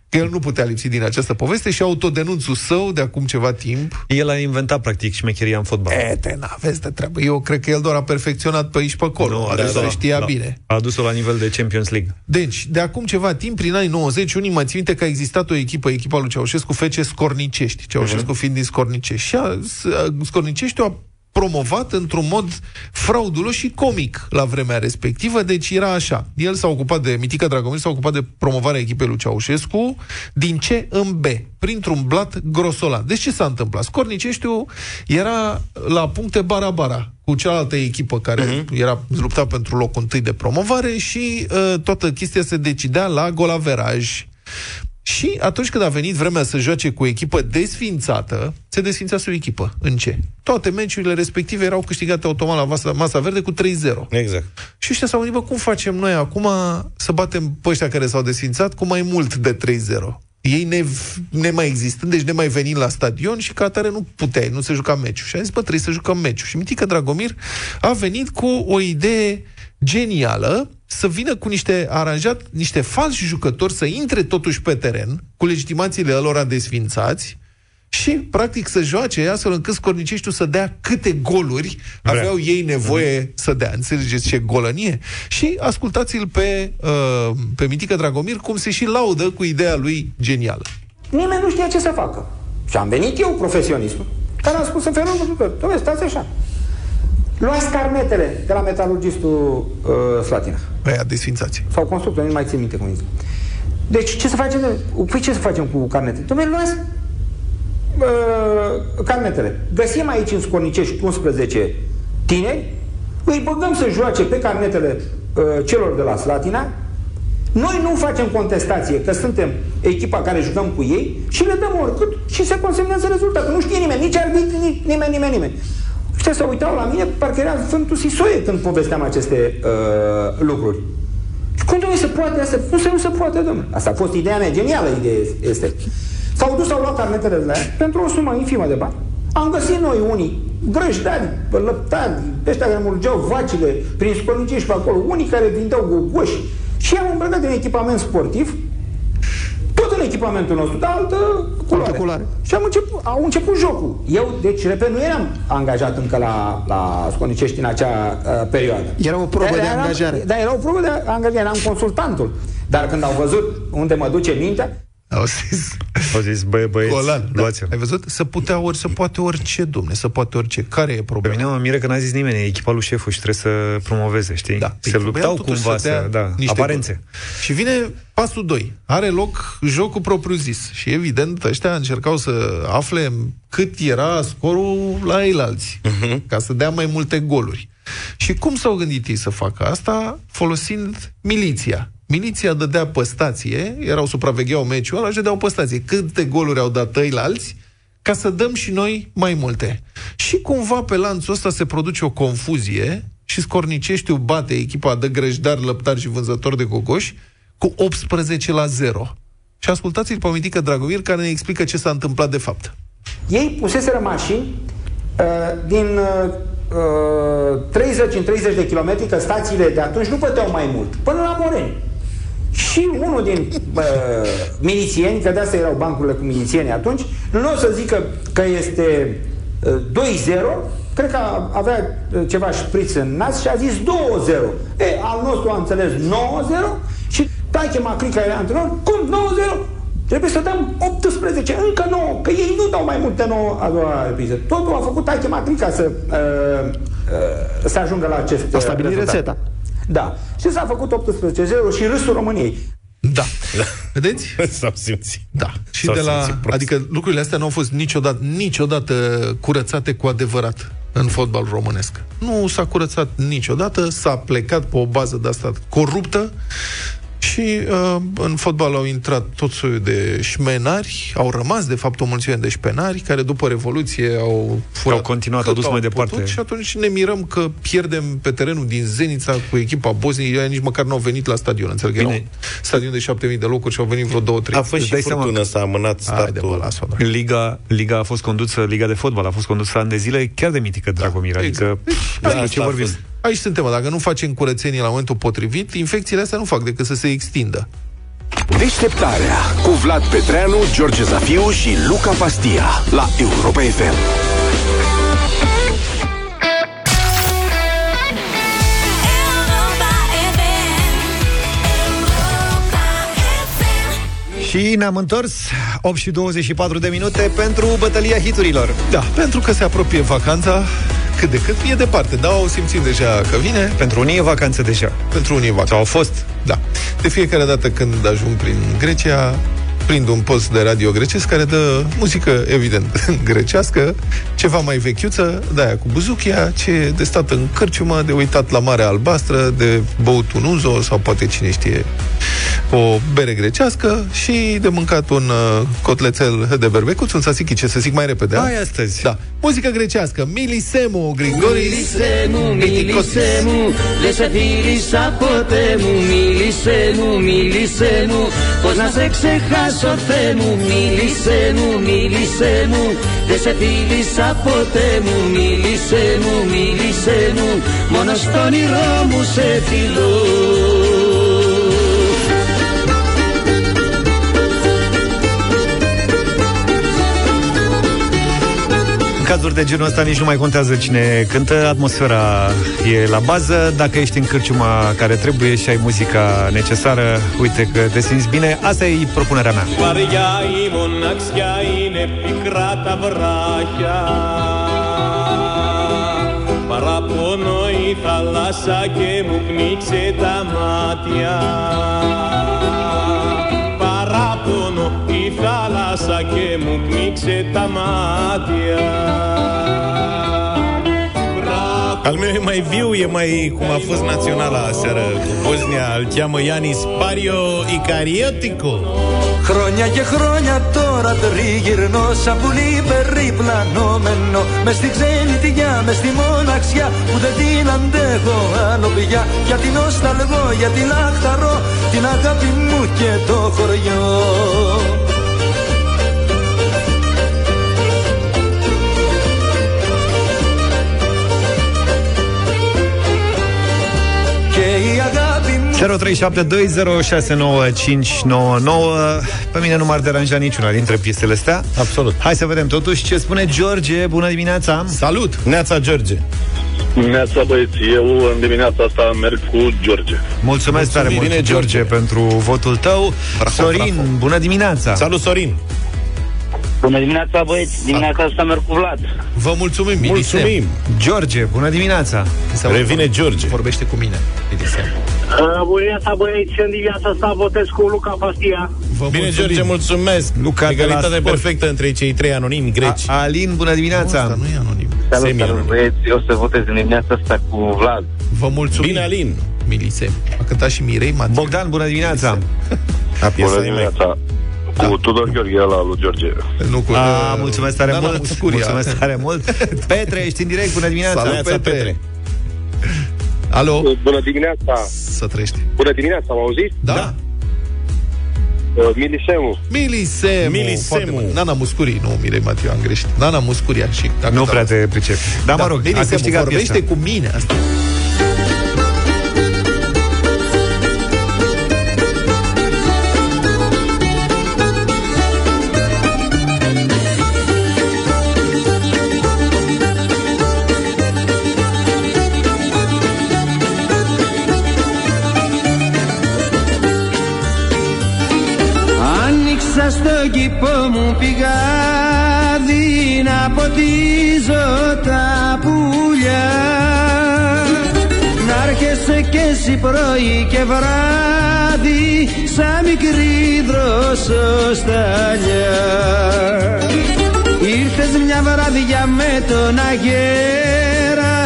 C: că el nu putea lipsi din această poveste și autodenunțul său de acum ceva timp
B: El a inventat, practic, șmecheria în fotbal.
C: E, te n-aveți de treabă. Eu cred că el doar a perfecționat pe aici pe acolo. Nu,
B: adus-o la-
C: știa
B: la-
C: bine.
B: A adus-o la nivel de Champions League.
C: Deci, de acum ceva timp, prin anii 90, unii mai țin minte că a existat o echipă, echipa lui Ceaușescu, FC Scornicești. Ceaușescu
B: Mhm.
C: fiind din Scornicești. Și a, s- a- Scornicești a promovat într-un mod fraudulos și comic la vremea respectivă, deci era așa. El s-a ocupat de, Mitică Dragomir s-a ocupat de promovarea echipei lui Ceaușescu din C în B, printr-un blat grosolan. Deci ce s-a întâmplat? Scorniceștiu era la puncte bara-bara cu cealaltă echipă care uh-huh. era lupta pentru locul întâi de promovare și uh, toată chestia se decidea la golaveraj. Și atunci când a venit vremea să joace cu o echipă desfințată, se desfințase o echipă. În ce? Toate meciurile respective erau câștigate automat la masa, masa verde cu 3-0.
D: Exact.
C: Și ăștia s-au gândit, bă, cum facem noi acum să batem pe ăștia care s-au desfințat cu mai mult de 3-0? Ei ne, nemai existând, deci nemai venind la stadion și ca atare nu puteai, nu se juca meciul. Și a zis, bă, trebuie să jucăm meciul. Și Mitică Dragomir a venit cu o idee genială să vină cu niște aranjat, niște falși jucători să intre totuși pe teren cu legitimațiile lor desfințați și, practic, să joace astfel încât Scorniceștiu să dea câte goluri
B: Vrea.
C: aveau ei nevoie să dea. Înțelegeți ce golănie? Și ascultați-l pe, uh, pe Mitică Dragomir cum se și laudă cu ideea lui genială.
K: Nimeni nu știa ce să facă. Și am venit eu, profesionistul, care am spus în felul următor, dom'le, stați așa. Luați carnetele de la metalurgistul uh, Slatina.
C: Aia desfințați.
K: Sau constructor, nu mai țin minte cum zice. Deci, ce să facem? Păi ce să facem cu carnetele? Dom'le, luați uh, carnetele. Găsim aici în Scornicești 11 tineri, îi băgăm să joace pe carnetele uh, celor de la Slatina, noi nu facem contestație, că suntem echipa care jucăm cu ei și le dăm oricât și se consemnează rezultatul. Nu știe nimeni, nici arbitri, nici nimeni, nimeni, nimeni. Ăștia se uitau la mine, parcă era Sfântul Sisoie când povesteam aceste uh, lucruri. Cum domnule se poate asta? Nu se, nu se poate, domnule. Asta a fost ideea mea, genială idee este. S-au dus, au luat carnetele de la ea pentru o sumă infimă de bani. Am găsit noi unii, grăjdari, lăptari, ăștia care mulgeau vacile prin scornicești pe acolo, unii care vindeau gogoși și am îmbrăcat în echipament sportiv, tot în echipamentul nostru, dar altă culoare.
L: Altă culoare.
K: Și am început, au început jocul. Eu, deci, repet, nu eram angajat încă la, la Sconicești în acea uh, perioadă.
L: Era o probă
K: Dar
L: de
K: eram-
L: angajare.
K: Da, era o probă de angajare, eram consultantul. Dar când au văzut unde mă duce mintea,
C: Au zis,
B: Au zis, băie, băieți,
C: Golan, da.
B: luați-l.
C: Ai văzut? Să putea ori, să poate orice, domne, să poate orice. Care e
B: Pe
C: problema?
B: mine mă miră că n-a zis nimeni, e echipa lui șeful și trebuie să promoveze, știi?
C: Da.
B: Se
C: Păi
B: luptau
C: trebuiau totuși
B: cumva
C: să dea
B: să, da,
C: niște
B: aparențe.
C: goluri. Și vine pasul 2. Are loc jocul propriu-zis. Și evident, ăștia încercau să afle cât era scorul la eilalți, ca să dea mai multe goluri. Și cum s-au gândit ei să facă asta? Folosind miliția. Miliția dădea pe stație, erau supravegheau meciul ăla și dădeau pe stație. Câte goluri au dat eilalți, ca să dăm și noi mai multe. Și cumva pe lanțul ăsta se produce o confuzie și Scorniceștiu bate echipa de grăjdari, lăptari și vânzători de gogoși cu 18 la 0. Și ascultați-l pe Mitică Dragomir care ne explică ce s-a întâmplat de fapt.
K: ei puseseră mașini uh, din uh, 30 în 30 de kilometri, că stațiile de atunci nu puteau mai mult, până la Moreni. Și unul din uh, milițieni, că de asta erau bancurile cu milițieni atunci, nu o să zică că este uh, 2-0, cred că avea uh, ceva șpriț în nas și a zis 2-0. E, al nostru a înțeles 9-0 și Tache Macrica era antrenor, cum 9-0? Trebuie să dăm 18, încă 9, că ei nu dau mai mult de 9 a doua repriză. Totul a făcut Tache Macrica să, uh, uh, să ajungă la acest
L: A stabilit
K: rezultat.
L: rețeta.
K: Da. Și s-a făcut 18-0 și râsul României.
C: Da. Vedeți?
D: S-au simțit.
C: Da. Și
D: S-au
C: de la,
D: simțit prost.
C: adică lucrurile astea nu au fost niciodată, niciodată curățate cu adevărat în fotbal românesc. Nu s-a curățat niciodată, s-a plecat pe o bază de asta coruptă și uh, în fotbal au intrat tot soiul de șmenari, au rămas de fapt o mulțime de șmenari care după Revoluție au furat
B: Au continuat,
C: cât
B: au dus mai departe.
C: putut și atunci ne mirăm că pierdem pe terenul din Zenița cu echipa Bosniei, ei nici măcar nu au venit la stadion, înțeleg, era un
B: Bine.
C: stadion de 7000 de locuri și au venit vreo 2-3.
D: A fost
B: Îți
D: și
B: dai seama
D: furtună,
B: că-
D: s-a amânat
C: Haide, bă,
D: startul.
C: las-o, da.
B: Liga, Liga a fost condusă, Liga de fotbal a fost condusă ani de zile chiar de mitică Dragomir, adică
C: exact.
B: despre
D: Da,
B: ce
D: asta a
B: vorbim?
D: fost.
C: Aici suntem, mă, dacă nu facem curățenie la momentul potrivit, infecțiile astea nu fac decât să se extindă.
A: Deșteptarea cu Vlad Petreanu, George Zafiu și Luca Pastia la Europa FM.
E: Europa FM. Europa FM.
B: Și ne-am întors 8 și 24 de minute pentru bătălia hiturilor.
C: Da, pentru că se apropie vacanța, cât de cât e departe, dar o simțim deja că vine.
B: Pentru unii e vacanță deja.
C: Pentru unii e vacanță.
B: Sau au fost.
C: Da. De fiecare dată când ajung prin Grecia, prind un post de radio grecesc care dă muzică, evident, grecească, ceva mai vechiuță, de aia cu buzuchia, ce e de stat în cârciumă, de uitat la Marea Albastră, de băut un uzo sau poate cine știe o bere grecească și de mâncat un uh, cotlețel de berbecuț, un tzatziki, ce să zic mai repede. a?
B: Hai astăzi.
C: Da. Muzică grecească, Milisemu
L: Grigori Milisemu, Milisemu Λεσατήρι σαν ποτέ μου Milisemu, Milisemu Πώς να σε ξεχάσω Θεέ μου Milisemu, Milisemu Λεσατήρι σαν ποτέ μου Milisemu, Milisemu Μόνο στον μου σε
B: cazuri de genul ăsta nici nu mai contează cine cântă, atmosfera e la bază. Dacă ești în cârciuma care trebuie și ai muzica necesară, uite că te simți bine. Asta e propunerea mea.
M: Βαριά η μοναξιά είναι πικρά τα βράχια Παραπονώ η θάλασσα και μου πνίξε τα μάτια η θάλασσα και μου πνίξε τα μάτια.
D: Al meu e mai viu, e mai cum a fost naționala aseară cu Bosnia, îl cheamă Ianis Pario Icariotico.
L: Χρόνια και χρόνια τώρα τριγυρνώ σαν πουλί περιπλανόμενο με στη ξενιτιά, με στη μοναξιά που δεν την αντέχω άλλο πια. Για την νοσταλγώ, για την λαχταρώ την αγάπη μου και το χωριό
B: 0372069599 Pe mine nu m-ar deranja niciuna dintre piesele astea
D: Absolut.
B: Hai să vedem totuși ce spune George Bună dimineața
C: Salut!
D: Neața George.
N: Neața băieți, eu în dimineața asta merg cu George.
B: Mulțumesc tare mult,
D: Bine,
B: George,
D: George.
B: pentru votul tău
C: Bravo,
B: Sorin,
C: bravo.
B: bună dimineața
D: Salut, Sorin.
O: Bună dimineața, băieți. Dimineața asta merg cu Vlad.
C: Vă mulțumim, Milisem.
D: Mulțumim.
B: George, bună dimineața
C: Înseamnă
D: Revine
C: vor-
D: George.
C: Vorbește cu mine, Milisem.
O: Bună dimineața, băieți. În dimineața asta votez cu Luca Pastia.
C: Vă
D: Bine,
C: mulțumim.
D: George, mulțumesc.
B: Luca de la
D: Egalitate
B: Sport.
D: perfectă între cei trei anonimi greci.
B: A- Alin, bună
C: Asta
B: dimineața
C: nu e anonim.
O: Salut,
D: Semi-anonim.
O: salut, băieți. Eu o să votez în dimineața asta cu Vlad.
C: Vă mulțumim.
D: Bine, Alin.
C: Milisem. A cântat și Mirei Matiu.
B: Bogdan, bună dimineața
D: A piesa
N: Bună
D: e mai...
N: dimineața. Cu Tudor Gheorghe la lui George.
C: Nu cu...
B: A, mulțumesc tare
C: Dana
B: mult
C: Muscuria.
B: Mulțumesc tare mult Petre, ești în direct, bună dimineața
C: Salut,
D: Neața
C: Petre.
D: Petre.
C: Alo?
N: Bună dimineața.
C: Să trăiești.
N: Bună dimineața, am auzit?
C: Da? da.
N: Milisemu.
C: Milisemu.
D: Milisemu.
C: Foarte bun. Nana Muscuri, nu Mirei Matiu, am greșit. Nana Muscuria și... a
B: Nu
C: cântat
B: prea
C: asta.
B: te pricep Da, mă rog, a
C: Milisemu,
B: câștigat
C: vorbește
B: piesa.
C: cu mine asta.
L: Κήπο μου πηγάδι να ποτίζω τα πουλιά. Να έρχεσαι κι εσύ πρωί και βράδυ σαν μικρή δροσοσταλιά Ήρθες μια βραδιά με τον αγέρα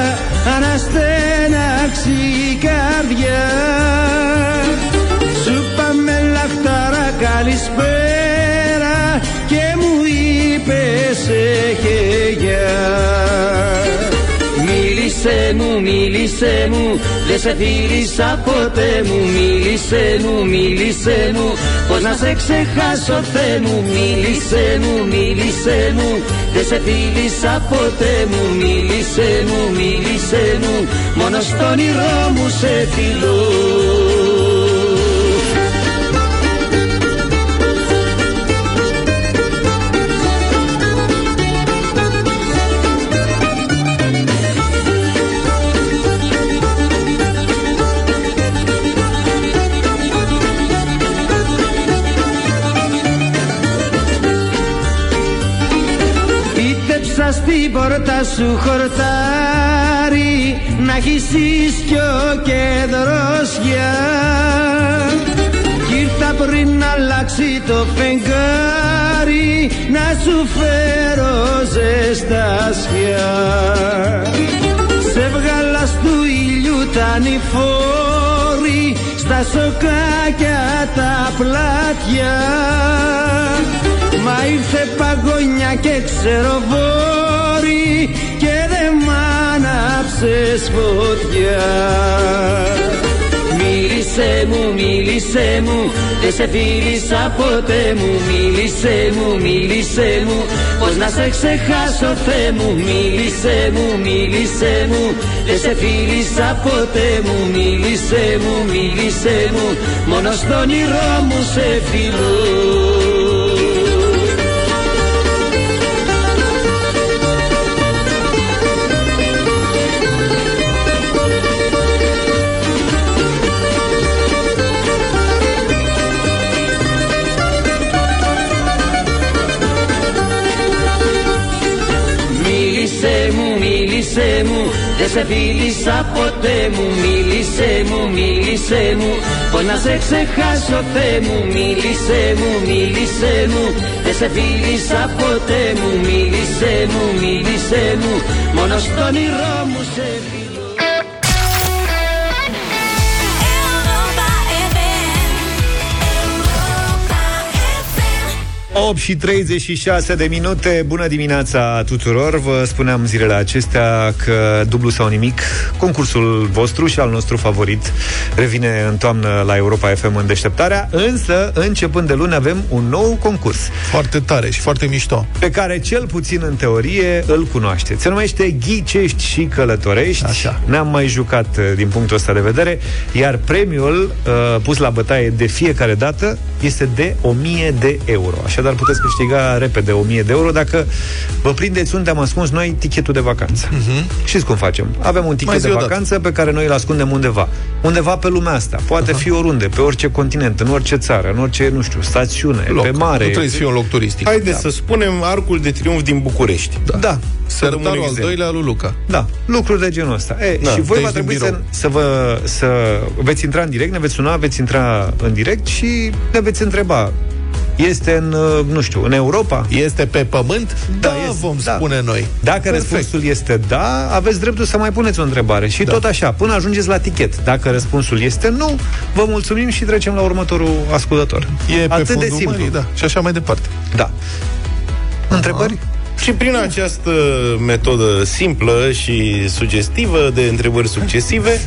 L: αναστέναξει η καρδιά Μίλησέ μου, μίλησέ μου, δεν σε φίλησα ποτέ μου. Μίλησέ μου, μίλησέ μου, πως να σε ξεχάσω Θεέ μου. Μίλησέ μου, μίλησέ μου, δεν σε φίλησα ποτέ μου. Μίλησέ μου, μίλησέ μου, μόνο στο όνειρό μου σε φιλώ Πίτεψα στη στην πόρτα σου χορτάρι να έχεις ίσκιο και δροσιά κι ήρθα πριν να αλλάξει το φεγγάρι να σου φέρω ζεστασιά σε βγάλα του ήλιου τα νηφόρη στα σοκάκια τα πλάτια Μα ήρθε παγωνιά και ξεροβόρη και δεν μ' άναψες φωτιά. Μίλησέ μου, μίλησέ μου, δεν σε φίλησα ποτέ μου. Μίλησέ μου, μίλησέ μου, πως να σε ξεχάσω Θεέ μου. Μίλησέ μου, μίλησέ μου, δεν σε φίλησα ποτέ μου. Μίλησέ μου, μίλησέ μου, μόνο στον όνειρό μου σε φιλώ δεν σε φίλησα ποτέ μου Μίλησέ μου, μίλησέ μου, πως να σε ξεχάσω Θεέ μου Μίλησέ μου, μίλησέ μου, δεν σε φίλησα ποτέ μου Μίλησέ μου, μίλησέ μου, μόνο στον όνειρό μου σε
B: 8 și 36 de minute, bună dimineața tuturor. Vă spuneam zilele acestea că dublu sau nimic Concursul vostru și al nostru favorit Revine în toamnă la Europa FM în deșteptarea Însă, începând de luni, avem un nou concurs.
C: Foarte tare și foarte mișto.
B: Pe care cel puțin în teorie îl cunoașteți. Se numește Ghicești și Călătorești.
C: Așa.
B: Ne-am mai jucat uh, din punctul ăsta de vedere Iar premiul uh, pus la bătaie de fiecare dată Este de 1000 de euro Așadar puteți câștiga repede 1000 de euro Dacă vă prindeți unde am ascuns noi tichetul de vacanță uh-huh. Știți cum facem? Avem un
C: Mhm. Mai
B: tichet
C: zi
B: de
C: o dată.
B: vacanță pe care noi îl ascundem undeva Undeva pe lumea asta Poate fi oriunde, pe orice continent, în orice țară În orice, nu știu, stațiune,
C: Loc.
B: pe mare
C: Nu trebuie să fie un loc turistic.
D: Haideți să spunem Arcul de Triunf din București.
B: Da, da.
C: Sertarul al
D: exemplu.
C: doilea lui Luca.
B: Da, lucruri de genul ăsta. E,
C: Da,
B: și voi
C: de
B: va
C: aici din
B: trebui să,
C: birou.
B: să, vă, să veți intra în direct, ne veți suna, veți intra în direct și ne veți întreba. Este în, uh, nu știu, în Europa?
C: Este pe pământ? Da,
B: este,
C: vom spune noi.
B: Dacă
C: Perfect.
B: răspunsul este da, aveți dreptul să mai puneți o întrebare. Și
C: Da.
B: tot așa, până ajungeți la tichet. Dacă răspunsul este nu, vă mulțumim și trecem la următorul ascultător.
C: E pe
B: Atât de
C: fundul
B: simplu.
C: mării, da. Și așa mai departe.
B: Da. Întrebări?
D: Și prin această metodă simplă și sugestivă de întrebări succesive,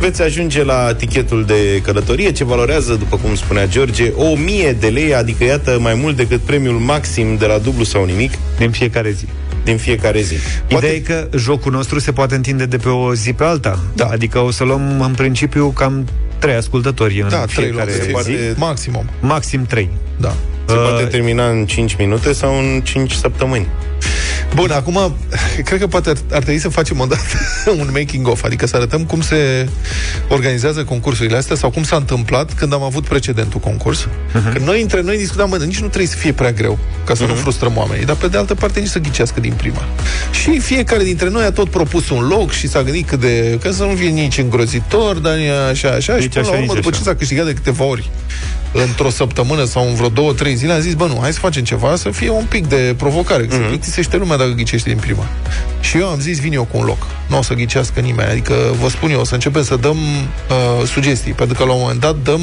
D: veți ajunge la tichetul de călătorie, ce valorează, după cum spunea George, 1000 de lei, adică iată mai mult decât premiul maxim de la dublu sau nimic
B: din fiecare zi.
D: Din fiecare zi.
B: Ideea e că jocul nostru se poate întinde de pe o zi pe alta. Da. Adică o să luăm în principiu cam trei ascultători în
C: Da, trei
B: fiecare
C: luăm, se
B: zi.
C: poate- maximum.
B: Maxim trei.
C: Da.
D: Se
B: Uh,
D: poate termina în 5 minute sau în 5 săptămâni.
C: Bun, acum, cred că poate ar, ar trebui să facem odată un making-of, adică să arătăm cum se organizează concursurile astea sau cum s-a întâmplat când am avut precedentul concurs. Uh-huh. Când noi între noi discutam, mă, nici nu trebuie să fie prea greu ca să uh-huh. nu frustrăm oamenii, dar pe de altă parte nici să ghicească din prima. Și fiecare dintre noi a tot propus un loc și s-a gândit cât de, că să nu fie nici îngrozitor, dar nici așa, așa, și
B: Nici
C: până
B: așa,
C: la urmă,
B: nici
C: după
B: așa.
C: ce s-a câștigat de câteva ori într-o săptămână sau în vreo două, trei zile, am zis, bă, nu, hai să facem ceva, să fie un pic de provocare, că mm-hmm. se plictisește lumea dacă ghicește din prima. Și eu am zis, vin eu cu un loc. Nu o să ghicească nimeni. Adică, vă spun eu, o să începem să dăm uh, sugestii, pentru că la un moment dat dăm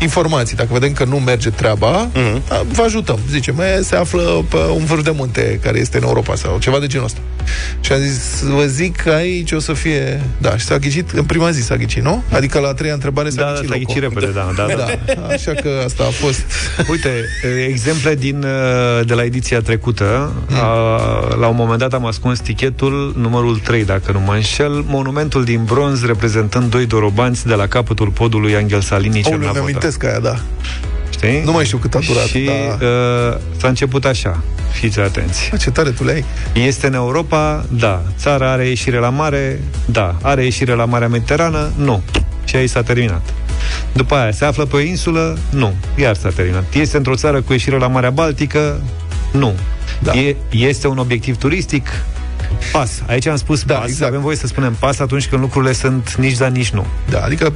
C: informații. Dacă vedem că nu merge treaba, mm-hmm. vă ajutăm. Zicem, "E, se află pe un vârf de munte care este în Europa sau ceva de genul ăsta. Și am zis, vă zic că aici o să fie... Da, și s-a ghicit, în prima zi s-a ghicit, nu? Adică la a treia întrebare s-a
B: Da,
C: ghicit
B: s-a
C: locul.
B: ghicit repede, da, da, da.
C: da. Așa că asta a fost...
B: Uite, exemple din, uh, de la ediția trecută. A, la un moment dat am ascuns tichetul numărul 3, dacă nu mă înșel, monumentul din bronz reprezentând doi dorobanți de la capătul podului Angel Salini
C: Aoleu,
B: Cernavota.
C: mi-amintesc aia, da.
B: Știi?
C: Nu mai știu cât a durat,
B: Și
C: dar-
B: uh, s-a început așa. Fiți atenți.
C: Bă, ce tare tu le ai.
B: Este în Europa? Da. Țara are ieșire la mare? Da. Are ieșire la Marea Mediterană? Nu. Și aici s-a terminat. După aia, se află pe o insulă? Nu. Iar s-a terminat. Este într-o țară cu ieșire la Marea Baltică? Nu. Da. E, este un obiectiv turistic, pas. Aici am spus da, pas,
C: exact.
B: avem voie să spunem pas atunci când lucrurile sunt nici da, nici nu.
C: Da, adică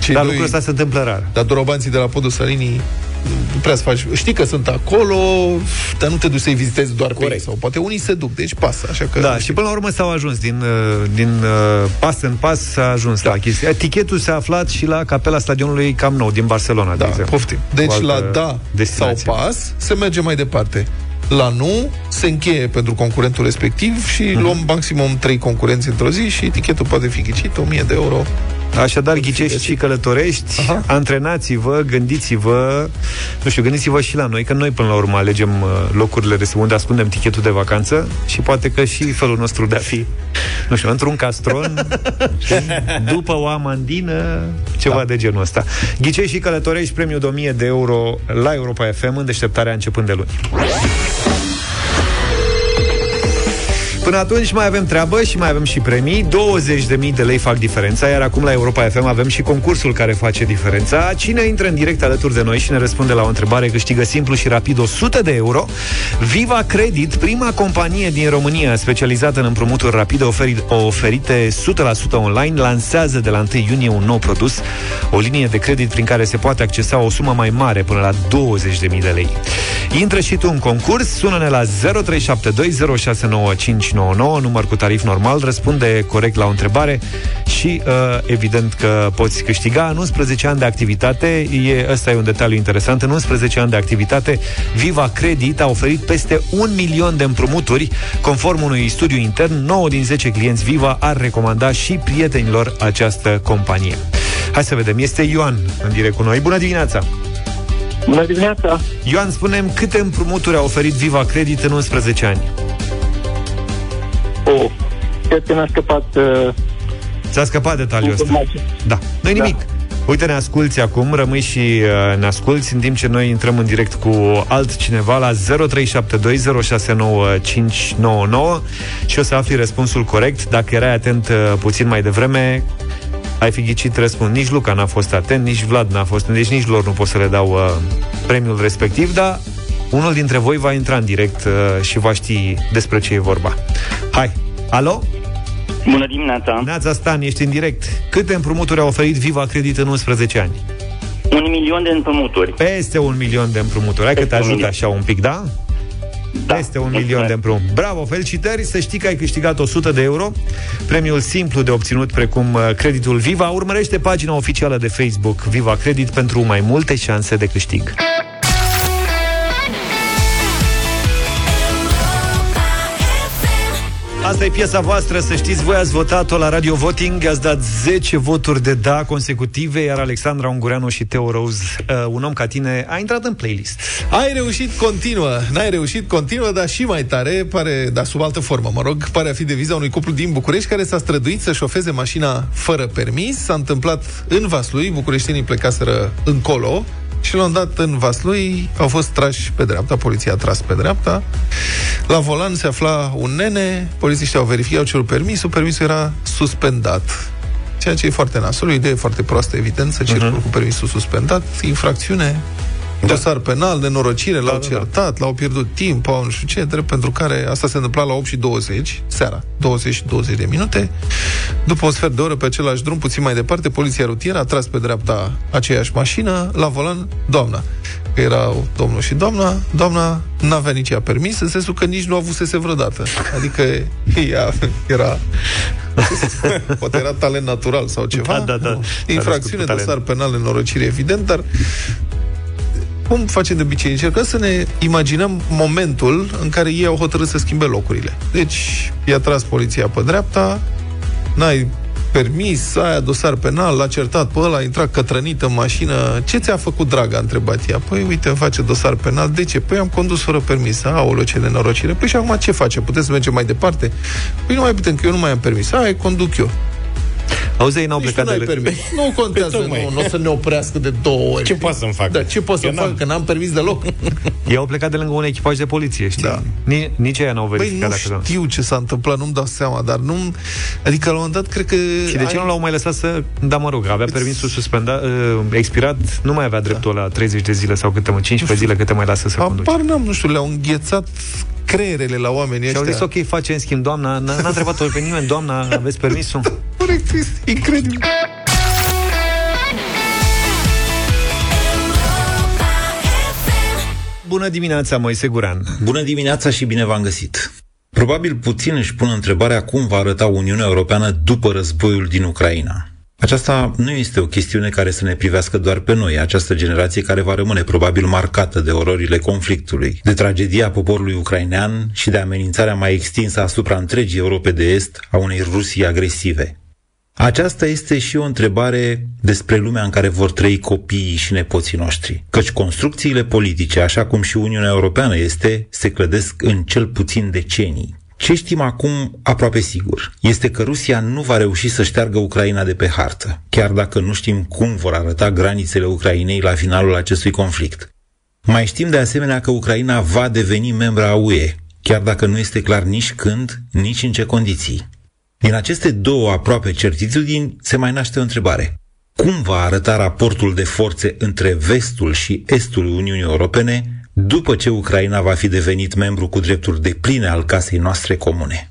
C: cei
B: Dar
C: doi-
B: lucrul ăsta se întâmplă rar.
C: Dar dorobanții de la podul Salinii nu prea să faci. Știi că sunt acolo, dar nu te duci să-i vizitezi doar pe ei. Sau poate unii se duc, deci pasă. Așa că
B: Da, și până la urmă s-au ajuns din, uh, din uh, pas în pas s-a ajuns da. la chestia. Tichetul s-a aflat și la capela stadionului Camp Nou din Barcelona, de
C: Da,
B: exemplu.
C: poftim. Deci
B: O
C: la
B: altă
C: da
B: destinație.
C: sau pas se merge mai departe. La nu se încheie pentru concurentul respectiv și
B: Mhm.
C: luăm maximum 3 concurenți într-o zi și etichetul poate fi ghicit 1000 de euro.
B: Așadar, ghicești și călătorești, Aha. antrenați-vă, gândiți-vă, nu știu, gândiți-vă și la noi, că noi până la urmă alegem uh, locurile de unde ascundem tichetul de vacanță și poate că și felul nostru de a fi, nu știu, într-un castron, știi, după o amandină, ceva da. de genul ăsta. Ghicești și călătorești premiul de 1000 de euro la Europa FM în deșteptarea începând de luni. Până atunci mai avem treabă și mai avem și premii. 20.000 de lei fac diferența Iar acum la Europa FM avem și concursul care face diferența. Cine intră în direct alături de noi și ne răspunde la o întrebare Câștigă simplu și rapid 100 de euro. Viva Credit, prima companie din România Specializată în împrumuturi rapide oferi, Oferite 100% online Lansează de la 1 iunie un nou produs O linie de credit prin care se poate accesa o sumă mai mare Până la 20.000 de lei. Intră și tu în concurs Sună-ne la 0372069599 Număr cu tarif normal Răspunde corect la o întrebare Și uh, evident că poți câștiga În 11 ani de activitate e, Ăsta e un detaliu interesant În 11 ani de activitate Viva Credit a oferit peste un milion de împrumuturi Conform unui studiu intern 9 din 10 clienți Viva ar recomanda și prietenilor această companie Hai să vedem, este Ioan în direct cu noi Bună dimineața!
O: Bună dimineața!
B: Ioan, spunem câte împrumuturi a oferit Viva Credit în 11 ani?
O: Oh, cred că mi-a scăpat... Uh,
B: Ți-a scăpat detaliul ăsta.
O: informație.
B: Da, nu nimic. Uite, ne asculti acum, rămâi și uh, ne asculti în timp ce noi intrăm în direct cu altcineva la 0372069599 și o să afli răspunsul corect. Dacă erai atent uh, puțin mai devreme, ai fi ghicit răspuns. Nici Luca n-a fost atent, nici Vlad n-a fost, deci nici lor nu pot să le dau uh, premiul respectiv, dar unul dintre voi va intra în direct uh, și va ști despre ce e vorba. Hai, alo?
P: Bună dimineața!
B: Neața Stan, ești în direct. Câte împrumuturi a oferit Viva Credit în 11 ani?
P: Un milion de împrumuturi.
B: Peste un milion de împrumuturi. Hai că te
P: Peste un
B: ajut
P: milion.
B: așa un pic, da? Da, Peste un milion de împrumuturi. Bravo, felicitări! Să știi că ai câștigat 100 de euro. Premiul simplu de obținut precum uh, creditul Viva. Urmărește pagina oficială de Facebook Viva Credit pentru mai multe șanse de câștig. Asta e piesa voastră, să știți, voi ați votat-o la Radio Voting, ați dat 10 voturi de da consecutive, iar Alexandra Ungureanu și Teo Rose, uh, un om ca tine, a intrat în playlist.
C: Ai reușit, continuă. N-ai reușit, continuă, dar și mai tare, pare, dar sub altă formă, mă rog, pare a fi deviza unui cuplu din București care s-a străduit să șofeze mașina fără permis. S-a întâmplat în Vaslui, bucureștinii plecaseră încolo și la un dat în Vaslui au fost trași pe dreapta, poliția a tras pe dreapta. La volan se afla un nene, polițiștii au verificat, au cerut permisul, permisul era suspendat. Ceea ce e foarte nasol, o idee foarte proastă, evident, să circul uh-huh. cu permisul suspendat, infracțiune, da. dosar penal, nenorocire, l-au
B: da,
C: certat, l-au pierdut timp, au nu știu ce, drept pentru care asta se întâmpla la 8 și 20, seara, 20 și 20 de minute. După un sfert de oră pe același drum, puțin mai departe, poliția rutieră a tras pe dreapta aceeași mașină, la volan, doamna. Că erau domnul și doamna, doamna n-avea nici ea permis, în sensul că nici nu avusese vreodată. Adică ea era poate era talent natural sau ceva.
B: Da, da, da.
C: Nu.
B: S-a
C: Infracțiune,
B: născut cu
C: dosar penal, nenorocire, evident, dar cum facem de obicei? Încercăm să ne imaginăm momentul în care ei au hotărât să schimbe locurile. Deci, i-a tras poliția pe dreapta, n-ai permis, aia dosar penal, l-a certat pe ăla, a intrat cătrănit în mașină. Ce ți-a făcut, dragă? A întrebat ea. Păi, uite, îmi face dosar penal. De ce? Păi am condus fără permis. Aoleu, ce nenorocire. Păi și acum ce face? Puteți să mergem mai departe? Păi nu mai putem, că eu nu mai am permis. Hai, conduc eu.
B: Auzi, ei n-au
C: Nici
B: plecat
C: tu
B: de
C: n-ai
B: lângă...
C: permis. Nu contează,
D: Păi, tocmai.
C: nu, nu o să ne oprească de două ori.
D: Ce poate să-mi fac?
C: Da, ce pot să
D: Eu
C: fac?
D: n-am.
C: Că n-am permis deloc.
B: Ei au plecat de lângă un echipaj de poliție, știi? Da. Ni, nici ei n-au
C: Păi
B: verificat
C: nu
B: dacă...
C: știu ce s-a întâmplat, nu-mi dau seama, dar nu... Adică la un moment dat, cred că...
B: Și de ce nu l-au mai lăsat să... Da, mă rog, avea permisul suspendat, uh, expirat, nu mai avea dreptul la 30 de zile sau câte, mă, 15 zile câte mai lasă să conduci.
C: Apar n-am, nu știu, le-au înghețat creierele la oamenii
B: Și au
C: ăștia.
B: zis, ok, facem schimb, doamna, n- n-a întrebat-o pe nimeni, doamna, aveți permisul?
C: Corect, este incredibil.
B: Bună dimineața, Moise Guran.
Q: Bună dimineața și bine v-am găsit. Probabil puțin își pun întrebarea cum va arăta Uniunea Europeană după războiul din Ucraina. Aceasta nu este o chestiune care să ne privească doar pe noi, această generație care va rămâne probabil marcată de ororile conflictului, de tragedia poporului ucrainean și de amenințarea mai extinsă asupra întregii Europe de Est a unei Rusii agresive. Aceasta este și o întrebare despre lumea în care vor trăi copiii și nepoții noștri. Căci construcțiile politice, așa cum și Uniunea Europeană este, se clădesc în cel puțin decenii. Ce știm acum aproape sigur este că Rusia nu va reuși să șteargă Ucraina de pe hartă, chiar dacă nu știm cum vor arăta granițele Ucrainei la finalul acestui conflict. Mai știm de asemenea că Ucraina va deveni membra a UE, chiar dacă nu este clar nici când, nici în ce condiții. Din aceste două aproape certitudini se mai naște o întrebare. Cum va arăta raportul de forțe între vestul și estul Uniunii Europene după ce Ucraina va fi devenit membru cu drepturi de pline al casei noastre comune?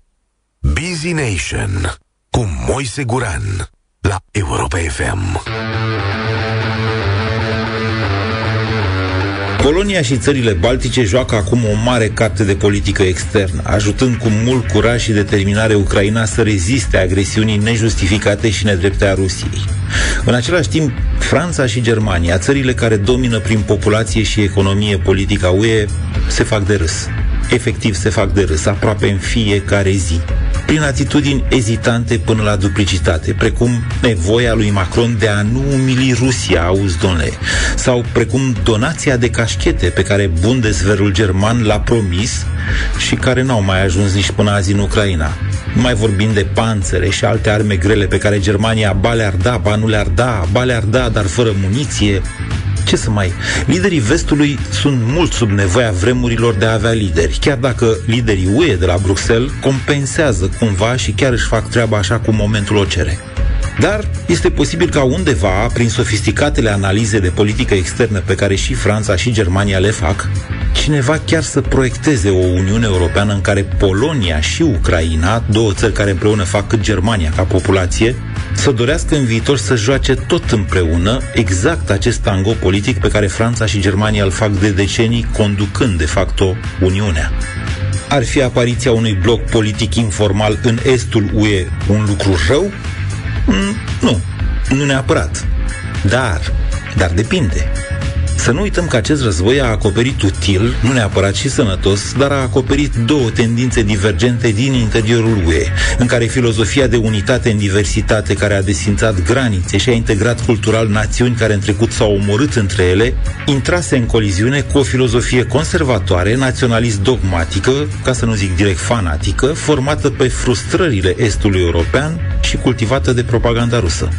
A: Busy Nation cu Moise Guran la Europa FM.
Q: Polonia și țările baltice joacă acum o mare carte de politică externă, ajutând cu mult curaj și determinare Ucraina să reziste agresiunii nejustificate și nedrepte a Rusiei. În același timp, Franța și Germania, țările care domină prin populație și economie politica UE, se fac de râs. Efectiv se fac de râs aproape în fiecare zi prin atitudini ezitante până la duplicitate, precum nevoia lui Macron de a nu umili Rusia, auzi, domnule, sau precum donația de cașchete pe care Bundeswehrul german l-a promis și care n-au mai ajuns nici până azi în Ucraina. Nu mai vorbim de panțere și alte arme grele pe care Germania ba le-ar da, ba nu le-ar da, ba le-ar da, dar fără muniție. Ce să mai... Liderii vestului sunt mult sub nevoia vremurilor de a avea lideri, chiar dacă liderii UE de la Bruxelles compensează cumva și chiar își fac treaba așa cum momentul o cere. Dar este posibil ca undeva, prin sofisticatele analize de politică externă pe care și Franța și Germania le fac, cineva chiar să proiecteze o Uniune Europeană în care Polonia și Ucraina, două țări care împreună fac cât Germania ca populație, să dorească în viitor să joace tot împreună exact acest tango politic pe care Franța și Germania îl fac de decenii, conducând de facto Uniunea. Ar fi apariția unui bloc politic informal în estul UE un lucru rău? Mm, nu, nu neapărat. Dar, dar depinde. Să nu uităm că acest război a acoperit util, nu neapărat și sănătos, dar a acoperit două tendințe divergente din interiorul UE, în care filozofia de unitate în diversitate care a desfințat granițe și a integrat cultural națiuni care în trecut s-au omorât între ele, intrase în coliziune cu o filozofie conservatoare, naționalist dogmatică, ca să nu zic direct fanatică, formată pe frustrările estului european și cultivată de propaganda rusă.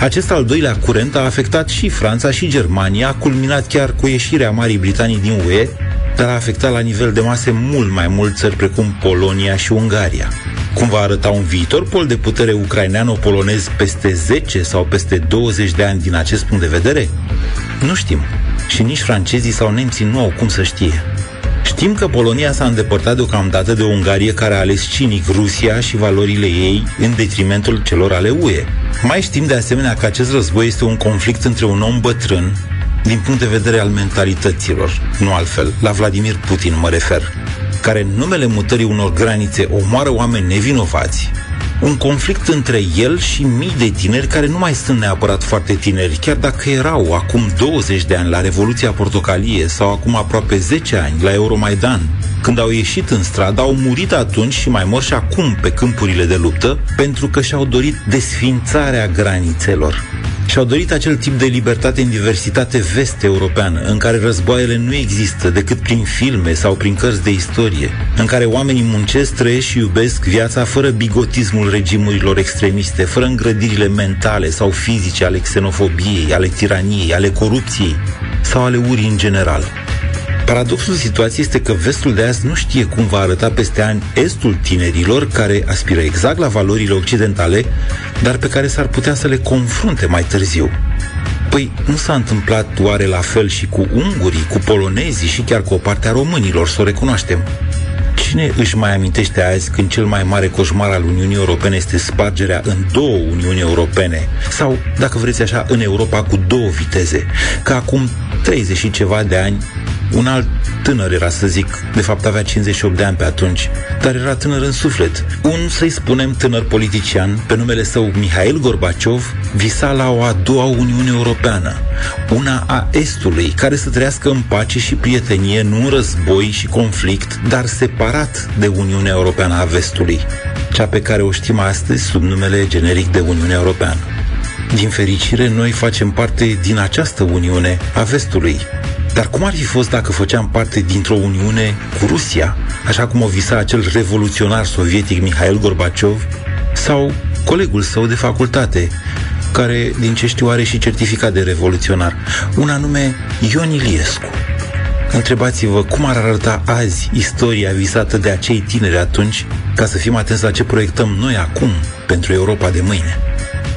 Q: Acest al doilea curent a afectat și Franța și Germania, a culminat chiar cu ieșirea Marii Britanii din UE, dar a afectat la nivel de mase mult mai mult țări precum Polonia și Ungaria. Cum va arăta un viitor pol de putere ucraineano-polonez peste 10 sau peste 20 de ani din acest punct de vedere? Nu știm. Și nici francezii sau nemții nu au cum să știe. Știm că Polonia s-a îndepărtat deocamdată de o Ungarie care a ales cinic Rusia și valorile ei în detrimentul celor ale UE. Mai știm de asemenea că acest război este un conflict între un om bătrân, din punct de vedere al mentalităților, nu altfel, la Vladimir Putin mă refer, care în numele mutării unor granițe omoară oameni nevinovați, un conflict între el și mii de tineri care nu mai sunt neapărat foarte tineri, chiar dacă erau acum 20 de ani la Revoluția Portocalie sau acum aproape 10 ani la Euromaidan, când au ieșit în stradă, au murit atunci și mai mor și acum pe câmpurile de luptă, pentru că și-au dorit desfințarea granițelor. Și-au dorit acel tip de libertate în diversitate vest-europeană, în care războaiele nu există decât prin filme sau prin cărți de istorie, în care oamenii muncesc, trăiesc și iubesc viața fără bigotismul regimurilor extremiste, fără îngrădirile mentale sau fizice ale xenofobiei, ale tiraniei, ale corupției sau ale urii în general. Paradoxul situației este că vestul de azi nu știe cum va arăta peste ani estul tinerilor care aspiră exact la valorile occidentale, dar pe care s-ar putea să le confrunte mai târziu. Păi nu s-a întâmplat oare la fel și cu ungurii, cu polonezii și chiar cu o parte a românilor, să o recunoaștem? Cine își mai amintește azi când cel mai mare coșmar al Uniunii Europene este spargerea în două Uniuni Europene? Sau, dacă vreți așa, în Europa cu două viteze? Că acum 30 și ceva de ani un alt tânăr era, să zic, de fapt avea 58 de ani pe atunci, dar era tânăr în suflet. Un, să-i spunem, tânăr politician, pe numele său Mihail Gorbaciov, visa la o a doua Uniune Europeană, una a Estului, care să trăiască în pace și prietenie, nu în război și conflict, dar separat de Uniunea Europeană a Vestului, cea pe care o știm astăzi sub numele generic de Uniunea Europeană. Din fericire, noi facem parte din această Uniune a Vestului. Dar cum ar fi fost dacă făceam parte dintr-o Uniune cu Rusia, așa cum o visa acel revoluționar sovietic Mihail Gorbaciov, sau colegul său de facultate, care, din ce știu, are și certificat de revoluționar, un anume Ion Iliescu. Întrebați-vă cum ar arăta azi istoria visată de acei tineri atunci, ca să fim atenți la ce proiectăm noi acum pentru Europa de mâine.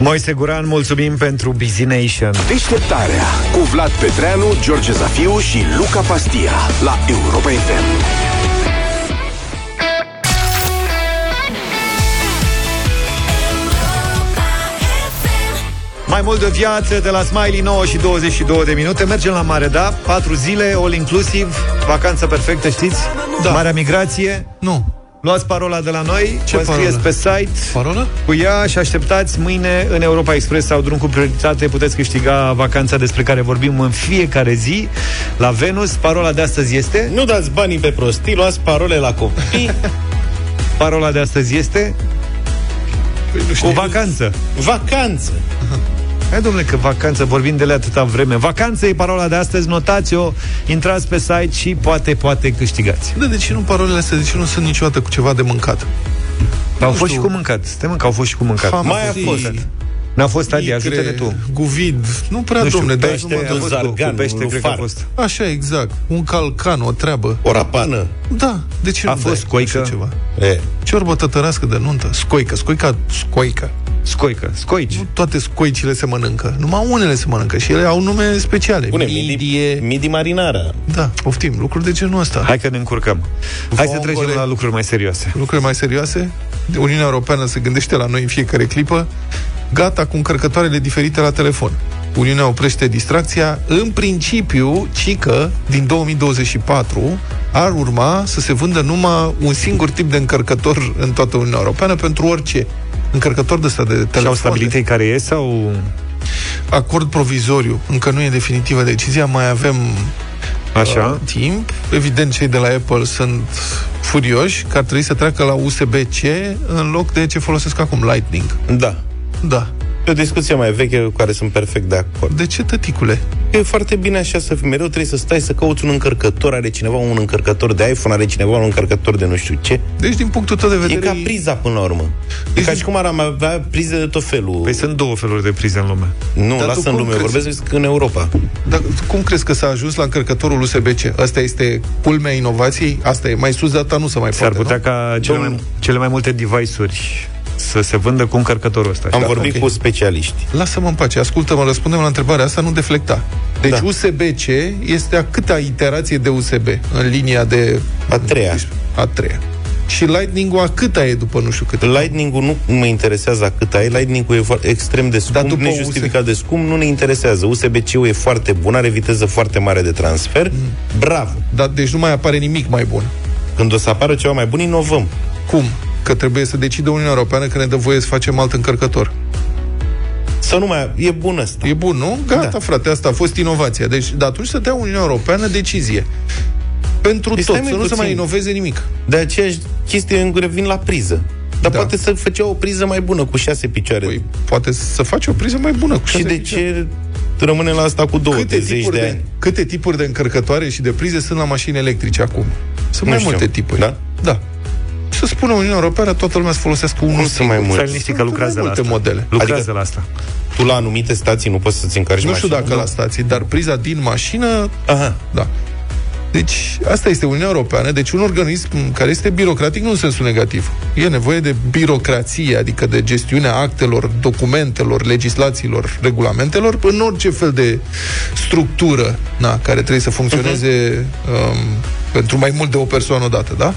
B: Moise Guran, mulțumim pentru Busy Nation.
A: Deșteptarea cu Vlad Petreanu, George Zafiu și Luca Pastia la Europa FM.
B: Mai mult de viață de la Smiley 9 și 22 de minute Mergem la mare, da? 4 zile, all inclusiv Vacanță perfectă, știți?
C: Da.
B: Marea migrație
C: Nu.
B: Luați parola de la noi
C: Ce
B: Vă scrieți
C: parolă?
B: pe site
C: Parolă?
B: Cu ea și așteptați mâine în Europa Express sau drum cu prioritate Puteți câștiga vacanța despre care vorbim în fiecare zi La Venus Parola de astăzi este
D: Nu dați banii pe prostii, luați parole la copii.
B: Parola de astăzi este
C: Păi nu
B: Cu vacanță
D: Vacanță.
B: Hai, domnule, că vacanță, vorbim de ele atâta vreme. Vacanță e parola de astăzi, notați-o, intrați pe site și poate, poate câștigați.
C: Da, de ce nu parolele astea? De ce nu sunt niciodată cu ceva de mâncat?
B: Au
C: Nu
B: fost și
C: știu.
B: cu mâncat. Stai mă, că au fost și cu mâncat.
C: Ham-
D: Mai a
C: zi,
D: fost.
B: N-a fost, Adi,
C: micre,
B: ajută-ne tu.
C: Guvid. Nu prea,
B: Nu știu,
C: domne, dar
B: pește,
C: nu mă-
B: a fost cu-
D: zargan,
B: cu pește,
D: un
B: cred că a
D: far.
B: fost.
C: Așa, exact. Un calcan, o treabă.
D: O rapană.
C: Da, de ce
B: A
C: nu
B: fost
C: dai
B: scoică?
C: așa ceva?
D: E.
C: Ciorbă tătărască de nuntă. Scoică, scoica, scoică.
B: Scoică, scoici.
C: Nu toate scoicile se mănâncă. Numai unele se mănâncă și ele au nume speciale.
D: Pune
C: Midie.
D: midi, midi marinara.
C: Da, poftim. Lucruri de genul ăsta.
B: Hai că ne încurcăm. Hai să
C: Vongole.
B: trecem la lucruri mai serioase.
C: lucruri mai serioase. Uniunea Europeană se gândește la noi în fiecare clipă. Gata cu încărcătoarele diferite la telefon. Uniunea oprește distracția. În principiu, cică, din 2024, ar urma să se vândă numai un singur tip de încărcător în toată Uniunea Europeană pentru orice. Încărcător de ăsta de telefon.
B: Și au stabilit ei care e sau...
C: Acord provizoriu. Încă nu e definitivă decizia, mai avem
B: Așa.
C: uh, timp. Evident, cei de la Apple sunt furioși că ar trebui să treacă la USB-C în loc de ce folosesc acum, Lightning.
D: Da.
C: Da.
D: E o discuție mai veche cu care sunt perfect de acord.
C: De ce, tăticule?
D: E foarte bine așa să fii. Mereu trebuie să stai să cauți un încărcător. Are cineva un încărcător de iPhone, are cineva un încărcător de nu știu ce.
C: Deci, din punctul tău de
D: E
C: vedere...
D: ca priza până la urmă. E ca și cum ar avea prize de tot felul.
B: Păi sunt două feluri de prize în lume.
D: Nu,
C: Dar tu
D: lasă în
C: cum
D: lume,
C: crezi?
D: vorbesc în Europa.
C: Dar cum crezi că s-a ajuns la încărcătorul USB-C? Asta este culmea inovației? Asta e mai sus de atâta nu se mai
B: S-ar
C: poate,
B: putea
C: nu?
B: ca cele mai, cele mai multe device-uri să se vândă cu încărcătorul ăsta.
D: Am
B: Da.
D: vorbit
C: ok.
D: cu specialiști.
C: Lasă-mă în pace, ascultă-mă, răspundem la întrebarea asta, nu deflecta. Deci
D: Da.
C: USB-C este a câta iterație de USB în linia de...
D: A treia.
C: A treia. Și Lightning-ul a câta e după nu știu câte?
D: Lightning-ul nu mă interesează a cât ai. Lightning-ul e foarte extrem de
C: Dar
D: scump,
C: după
D: nejustificat de scump, nu ne interesează. USB-C-ul e foarte bun, are viteză foarte mare de transfer.
C: Mm.
D: Bravo!
C: Dar deci nu mai apare nimic mai bun.
D: Când o să apară ceva mai bun, inovăm.
C: Cum? Că trebuie să decidă Uniunea Europeană că ne dă voie să facem alt încărcător.
D: Să nu mai... E bun ăsta.
C: E bun, nu? Gata,
D: Da.
C: frate, asta a fost inovația. Deci, de atunci să dea Uniunea Europeană decizie. Pentru
D: Păi
C: tot,
D: stai,
C: să
D: măi,
C: nu se
D: puțin.
C: mai inoveze nimic.
D: De aceeași chestie îmi revin la priză. Dar
C: Da.
D: poate să făcea o priză mai bună, cu șase picioare.
C: Păi, poate să faci o priză mai bună. Cu
D: și
C: șase
D: de
C: picioare.
D: ce rămâne la asta cu două,
C: câte
D: de zeci
C: tipuri
D: de
C: de,
D: ani?
C: câte tipuri de încărcătoare și de prize sunt la mașini electrice acum? Sunt
D: Nu
C: mai
D: știu.
C: multe tipuri.
D: Da?
C: Da. Să spună Uniunea Europeană, toată lumea să folosească unul
D: Cum sunt
C: singur.
D: mai mulți?
B: Stai liniștit că
C: Sunt
B: lucrează
C: mai
B: la
C: multe
B: asta.
C: modele.
B: Lucrează
D: Adică-
B: la asta.
D: Tu la anumite stații nu poți să-ți încarci
C: Nu știu
D: mașina?
C: dacă la stații, dar priza din mașină,
D: Aha.
C: da. Deci, asta este Uniunea Europeană, deci un organism care este birocratic, nu în sensul negativ. E nevoie de birocrație, adică de gestiunea actelor, documentelor, legislațiilor, regulamentelor, în orice fel de structură na, care trebuie să funcționeze um, pentru mai mult de o persoană odată, da?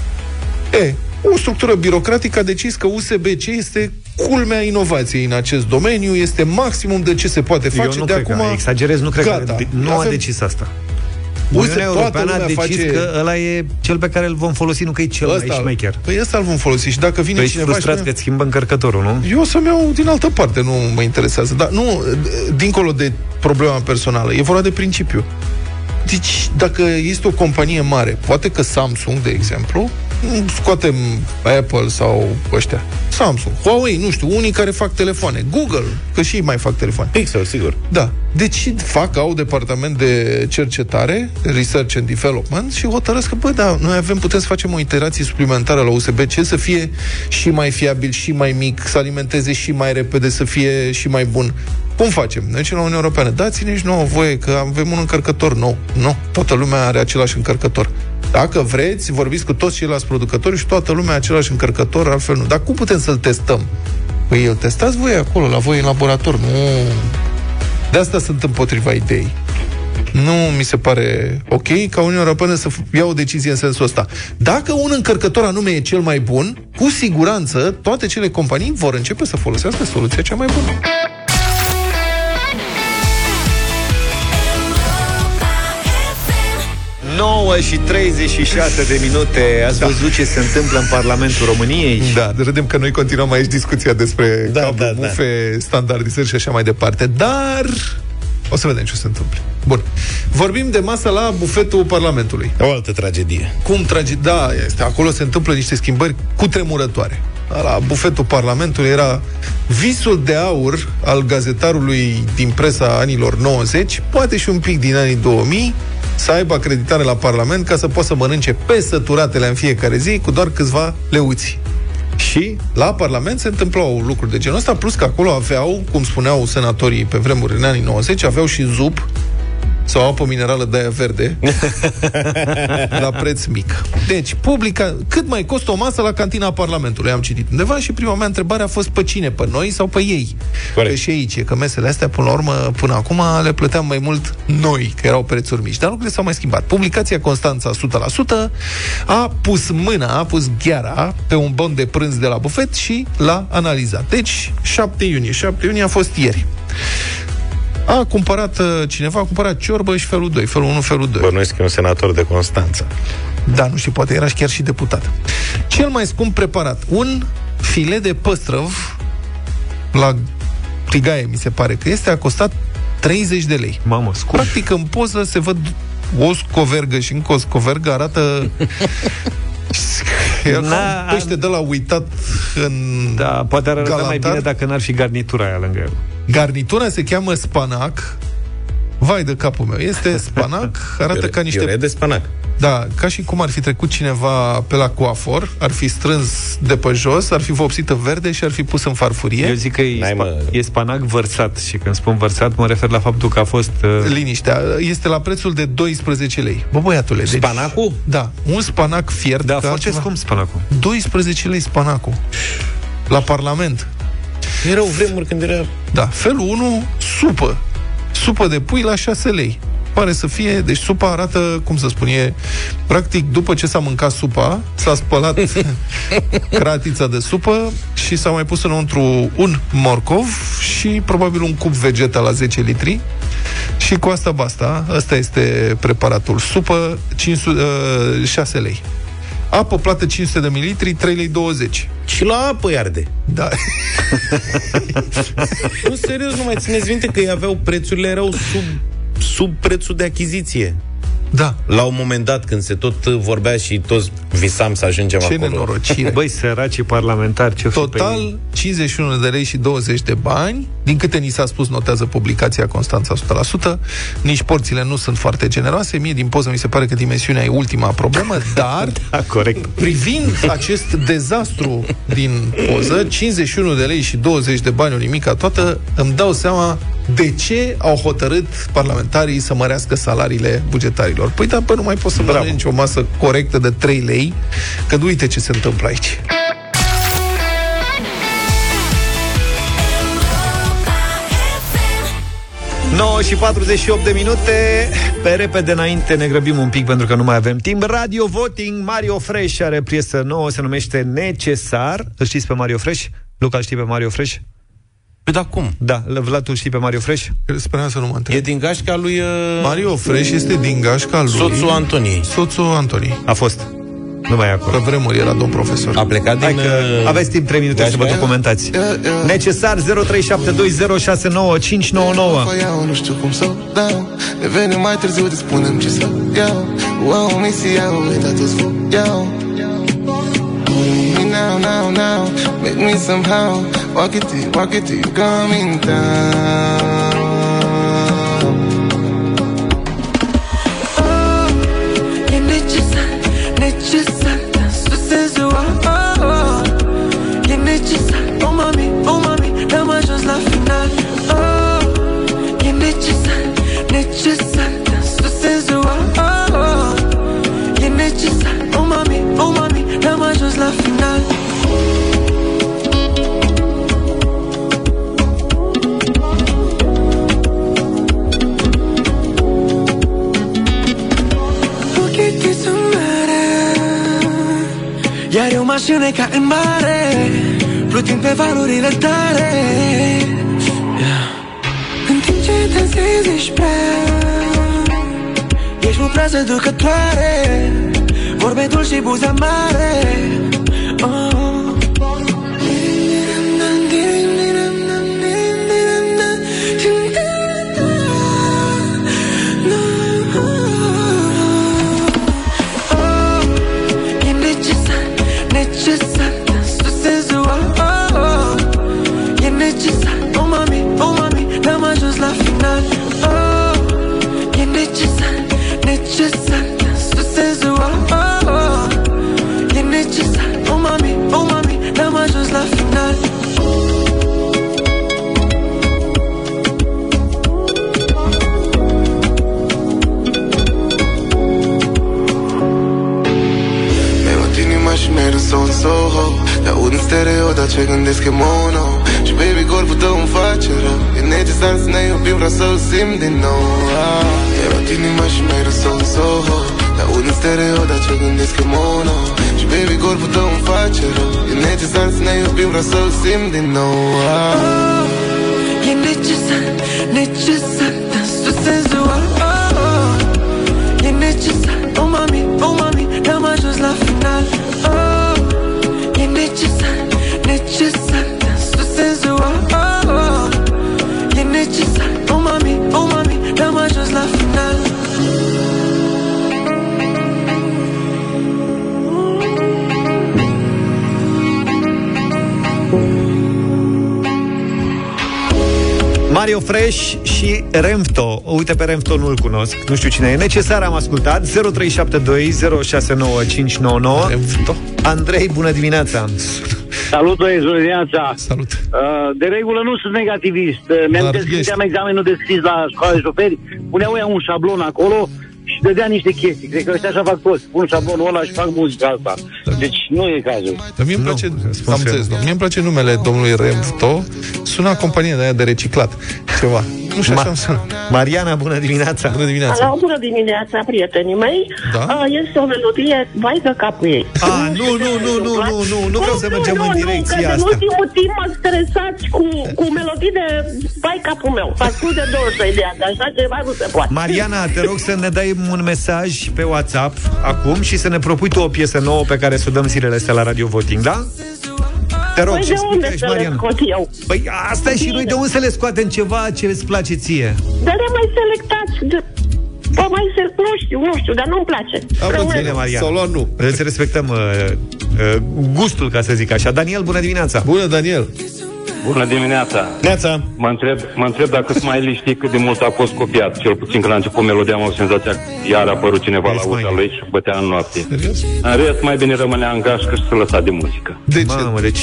C: E, o structură birocratică a decis că USB-C este culmea inovației în acest domeniu, este maximum de ce se poate face
B: Eu nu
C: de
B: cred
C: acum.
B: că, exagerez, nu cred
C: gata.
B: că nu a
C: Avem-
B: decis asta.
C: Uite,
B: Uniunea
C: toată
B: Europeană a
C: lumea
B: decis
C: face-
B: că ăla e cel pe care îl vom folosi, nu că e cel mai șmecher.
C: Păi ăsta îl vom folosi și dacă vine
B: Tu ești
C: cineva și
B: frustrat
C: spune-
B: că îți schimbă încărcătorul, nu?
C: Eu o să-mi iau din altă parte, nu mă interesează. Dar nu, dincolo de problema personală, e vorba de principiu. Deci, dacă este o companie mare, poate că Samsung, de exemplu, scoatem Apple sau ăștia, Samsung, Huawei, nu știu, unii care fac telefoane, Google, că și ei mai fac telefoane.
D: Pixel, sigur.
C: Da. Deci fac, au departament de cercetare, research and development și hotărăsc că, bă, da, noi avem, putem să facem o iterație suplimentară la USB-C să fie și mai fiabil, și mai mic, să alimenteze și mai repede, să fie și mai bun. Cum facem? Noi zicem la Uniunea Europeană, dați-ne și nouă voie că avem un încărcător nou. Nu, toată lumea are același încărcător. Dacă vreți, vorbiți cu toți ceilalți producători și toată lumea are același încărcător, altfel nu. Dar cum putem să-l testăm? Păi îl testați voi acolo, la voi în laborator, nu... De asta sunt împotriva ideii. Nu mi se pare ok ca Uniunea Europeană să f- ia o decizie în sensul ăsta. Dacă un încărcător anume e cel mai bun, cu siguranță toate cele companii vor începe să folosească soluția cea mai bună.
B: 9 și 36 de minute. Ați văzut ce se întâmplă în Parlamentul României?
C: Da, râdem că noi continuăm aici discuția despre
D: Da,
C: cablu,
D: da, da.
C: bufe, standardizări și așa mai departe, dar o să vedem ce se întâmplă. Bun. Vorbim de masă la bufetul Parlamentului.
D: O altă tragedie.
C: Cum trage... Da, este. Acolo se întâmplă niște schimbări cutremurătoare. La bufetul Parlamentului era visul de aur al gazetarului din presa anilor 90, poate și un pic din anii 2000, să aibă acreditare la Parlament ca să poată să mănânce pe săturatele în fiecare zi cu doar câțiva leuți. Și la Parlament se întâmplau lucruri de genul ăsta, plus că acolo aveau, cum spuneau senatorii pe vremuri în anii 90, aveau și zup sau apă minerală de aia verde la preț mic. Deci, publica, cât mai costă o masă la cantina Parlamentului? Am citit undeva și prima mea întrebare a fost pe cine? Pe noi sau pe ei?
D: Corect.
C: Că și aici, e că mesele astea, până la urmă, până acum, le plăteam mai mult noi, că erau prețuri mici. Dar lucrurile s-au mai schimbat. Publicația Constanța 100% a pus mâna, a pus gheara pe un bon de prânz de la bufet și l-a analizat. Deci, 7 iunie. 7 iunie a fost ieri. A cumpărat uh, cineva, a cumpărat ciorbă și felul 2, felul 1, felul 2.
D: Bănuiesc că e un senator de Constanța.
C: Da, nu știu, poate era și chiar și deputat. Cel mai scump preparat, un filet de păstrăv la Tigaie, mi se pare că este, a costat 30 de lei.
B: Mamă, scump.
C: Practic, în poză se văd o scovergă și încă o scovergă, arată... Era
B: Na,
C: ca un pește de la uitat în
B: Da, poate ar arăta mai
C: galantar.
B: bine dacă n-ar fi garnitura aia lângă el.
C: Garnitura se cheamă spanac. Vai de capul meu. Este spanac, arată ca niște
D: Piure de spanac.
C: Da, ca și cum ar fi trecut cineva pe la coafor, ar fi strâns de pe jos, ar fi vopsită verde și ar fi pus în farfurie.
B: Eu zic că e,
D: N-ai,
B: spa-
D: mă.
B: e spanac vărsat și când spun vărsat mă refer la faptul că a fost... Uh,
C: Liniștea. Este la prețul de 12 lei. Bă, băiatule. Deci,
D: Spanacul?
C: Da, un spanac fiert.
B: da,
C: ca
B: foarte
C: altceva.
B: scump spanacul.
C: 12 lei spanacul. La Parlament.
D: Erau vremuri când era...
C: Da, felul 1, supă. Supă de pui la 6 lei. Pare să fie, deci supa arată, cum să spun, e, practic, după ce s-a mâncat supa, s-a spălat cratița de supă și s-a mai pus înăuntru un morcov și probabil un cup vegeta la 10 litri și cu asta basta. Ăsta este preparatul. Supă 500, uh, 6 lei. Apă plată 500 de mililitri, 3 lei 20.
D: Și la apă îi arde.
C: Da.
D: Nu, serios, nu mai țineți minte că ei aveau prețurile erau sub, sub prețul de achiziție.
C: Da.
D: La un moment dat, când se tot vorbea și toți visam să ajungem
C: Ce
D: acolo.
C: nenorocire.
B: Băi, săracii parlamentari, ce
C: Total, 51 de lei și 20 de bani. Din câte ni s-a spus, notează publicația Constanța 100%. Nici porțile nu sunt foarte generoase. Mie, din poză, mi se pare că dimensiunea e ultima problemă, dar
B: Da, corect.
C: privind acest dezastru din poză, 51 de lei și 20 de bani, o nimica toată, îmi dau seama de ce au hotărât parlamentarii să mărească salariile bugetarilor. Păi da, bă, nu mai poți să mănânci o masă corectă de 3 lei, că uite ce se întâmplă aici.
B: 9 și 48 de minute Pe repede înainte ne grăbim un pic Pentru că nu mai avem timp Radio Voting, Mario Fresh are piesă nouă Se numește Necesar Îl știți pe Mario Fresh? Luca îl știi pe Mario Fresh?
D: Păi da, cum?
B: Da, Vlad, tu îl știi pe Mario Fresh?
C: Speram să nu mă întreb.
D: E din gașca lui... Uh...
C: Mario Fresh este din gașca lui...
D: Soțul Antonii.
C: Soțul Antonii.
B: A fost. Nu mai e acolo.
C: Pe vremuri era domn profesor.
D: A plecat din...
B: Hai că
D: uh,
B: aveți timp 3 minute să vă
D: gașca aia?
B: documentați. Necesar 0372069599
R: iau, nu știu cum să dau Ne venim mai târziu de spunem ce să iau Wow, mi se iau, uitat toți vă iau Me now, now, now. Make me somehow. Walk it till, walk it till you coming down
S: Oh, mașină ca în mare Plutim pe valurile tare yeah. În timp ce dansezi ești prea Ești o prea seducătoare. Vorbe dulci și buze mare
R: ce gândesc e mono Și baby, corpul tău îmi face rău E necesar să ne iubim, vreau să-l simt din nou ah. Mi-ai luat inima și mi-ai râs în Soho Te aud în stereo, dar ce gândesc e mono Și baby, corpul tău îmi face rău E necesar să ne iubim, vreau să-l simt din nou ah.
S: E necesar, necesar Să se ziua, oh, oh. E necesar, oh mami, oh mami N-am ajuns la final
B: Mario Fresh și Remfto. Uite, pe Remfto nu-l cunosc. Nu știu cine e. Necesar am ascultat. 0372 069599. Remfto. Andrei, bună dimineața!
L: Salut, băieți, bună dimineața!
C: Salut!
L: Uh, de regulă nu sunt negativist. Uh, Mi-am
C: Dar
L: când
C: ești.
L: am examenul de scris la școala de șoferi, puneau ea un șablon acolo și dădea niște chestii. Cred că ăștia așa fac toți. Pun șablonul ăla și fac muzica asta. Deci nu e cazul.
C: Dar mie îmi place, am înțeles, nu? mie îmi place numele domnului Remfto. Sună a companie de aia de reciclat. Ceva. Nu știu, așa îmi sună.
B: Mariana, bună dimineața!
C: Bună dimineața!
T: Alo, bună dimineața, prietenii mei.
C: Da?
T: A, este o melodie, vai de capul ei.
B: Ah, nu, nu, nu, nu, nu, nu, nu vreau să mergem în direcția
T: că în
B: asta.
T: ultimul timp mă stresați cu, cu melodii de vai capul meu. Fac plus de 22 de ani, așa ceva nu se poate.
B: Mariana, te rog să ne dai un mesaj pe WhatsApp acum și să ne propui tu o piesă nouă pe care să o dăm zilele astea la Radio Voting, da? Te rog,
T: Păi
B: ce
T: de unde
B: ești,
T: să le
B: Mariana?
T: scot eu?
B: Păi asta e și noi de unde să le scoatem ceva ce îți place ție?
T: Dar le mai selectați. De... Bă, mai se... Nu știu, nu știu, dar nu-mi place.
B: Am
T: Rămâne.
B: bine, Mariana.
C: S-au luat nu.
B: Îți respectăm uh, uh, gustul, ca să zic așa. Daniel, bună dimineața!
C: Bună, Daniel!
U: Bună dimineața!
D: Neața!
U: Mă întreb, mă întreb dacă Smiley știi cât de mult a fost copiat. Cel puțin când a început melodia am avut senzația că iar a apărut cineva la ușa lui și bătea în noapte. În rest, mai bine rămânea în gașcă și se lăsa de muzică.
C: De
B: ce? Mamă, deci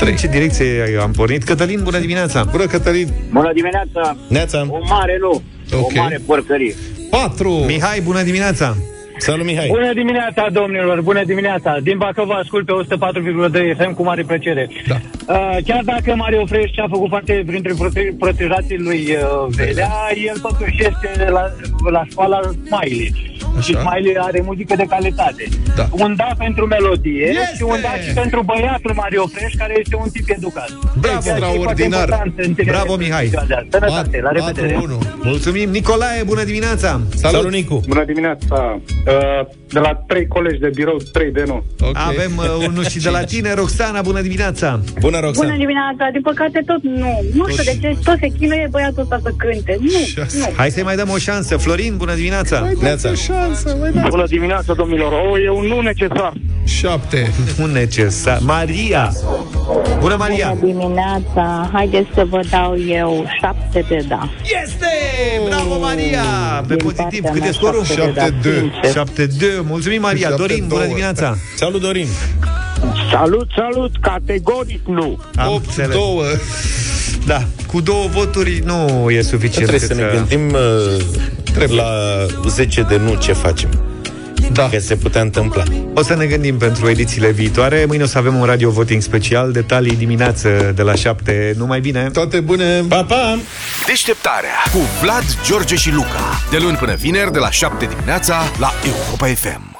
B: în ce direcție am pornit? Cătălin, bună dimineața!
C: Bună, Cătălin!
L: Bună dimineața!
B: Neața!
L: O mare nu,
B: Ok.
L: o mare porcărie.
C: 4!
B: Mihai, bună dimineața!
D: Salut, Mihai!
V: Bună dimineața, domnilor, bună dimineața. Din Bacău vă ascult pe 104,2 FM cu mare plăcere. Da. Uh, chiar dacă Mario Fresh a făcut parte printre prote- protejații lui uh, Velea, el totuși este la, la școala Smiley. Și Smiley are muzică de calitate.
C: Da.
V: Un da pentru melodie
C: Este!
V: și un da și pentru băiatul Mario Fresh, care este un tip educat.
B: Bravo,
V: Ceea ce e foarte
B: extraordinar.
V: important în tineret
B: Bravo,
V: în
B: Mihai.
V: ziua de azi. Sănătate, la revedere.
B: Mulțumim. Nicolae, bună dimineața!
D: Salut, Nicu!
W: Bună dimineața! Uh, de la trei colegi de birou, trei de nu.
B: Okay. Avem uh, unul și de la tine, Roxana, bună dimineața!
D: Bună,
X: Bună dimineața, din păcate tot nu. Nu știu de ce, tot se chinuie băiatul ăsta să cânte. Nu, nu.
B: Hai să-i mai dăm o șansă. Florin, bună dimineața!
C: Neața. șansă, mai dați.
W: Bună dimineața, domnilor! O, e un nu necesar.
C: Șapte.
B: Nu necesar. Maria! Bună, Maria!
X: Bună dimineața, haideți să vă dau eu șapte de da.
B: Este! Bravo, Maria! Pe pozitiv, cât e scorul?
C: 7-2.
B: 7-2. Mulțumim, Maria. Dorin, bună
C: 7-2.
B: dimineața!
D: Salut, Dorin!
W: Salut, salut! Categoric nu!
B: Am
C: 8
B: înțeles.
C: 2.
B: Da, cu două voturi nu e suficient.
D: Trebuie să
B: cât
D: ne gândim uh, la 10 de nu ce facem.
C: Da.
D: Că se putea întâmpla.
B: O să ne gândim pentru edițiile viitoare. Mâine o să avem un radio voting special, detalii dimineață de la 7. Numai bine!
C: Toate bune!
D: Pa, pa!
A: Deșteptarea cu Vlad, George și Luca. De luni până vineri, de la 7 dimineața, la Europa FM.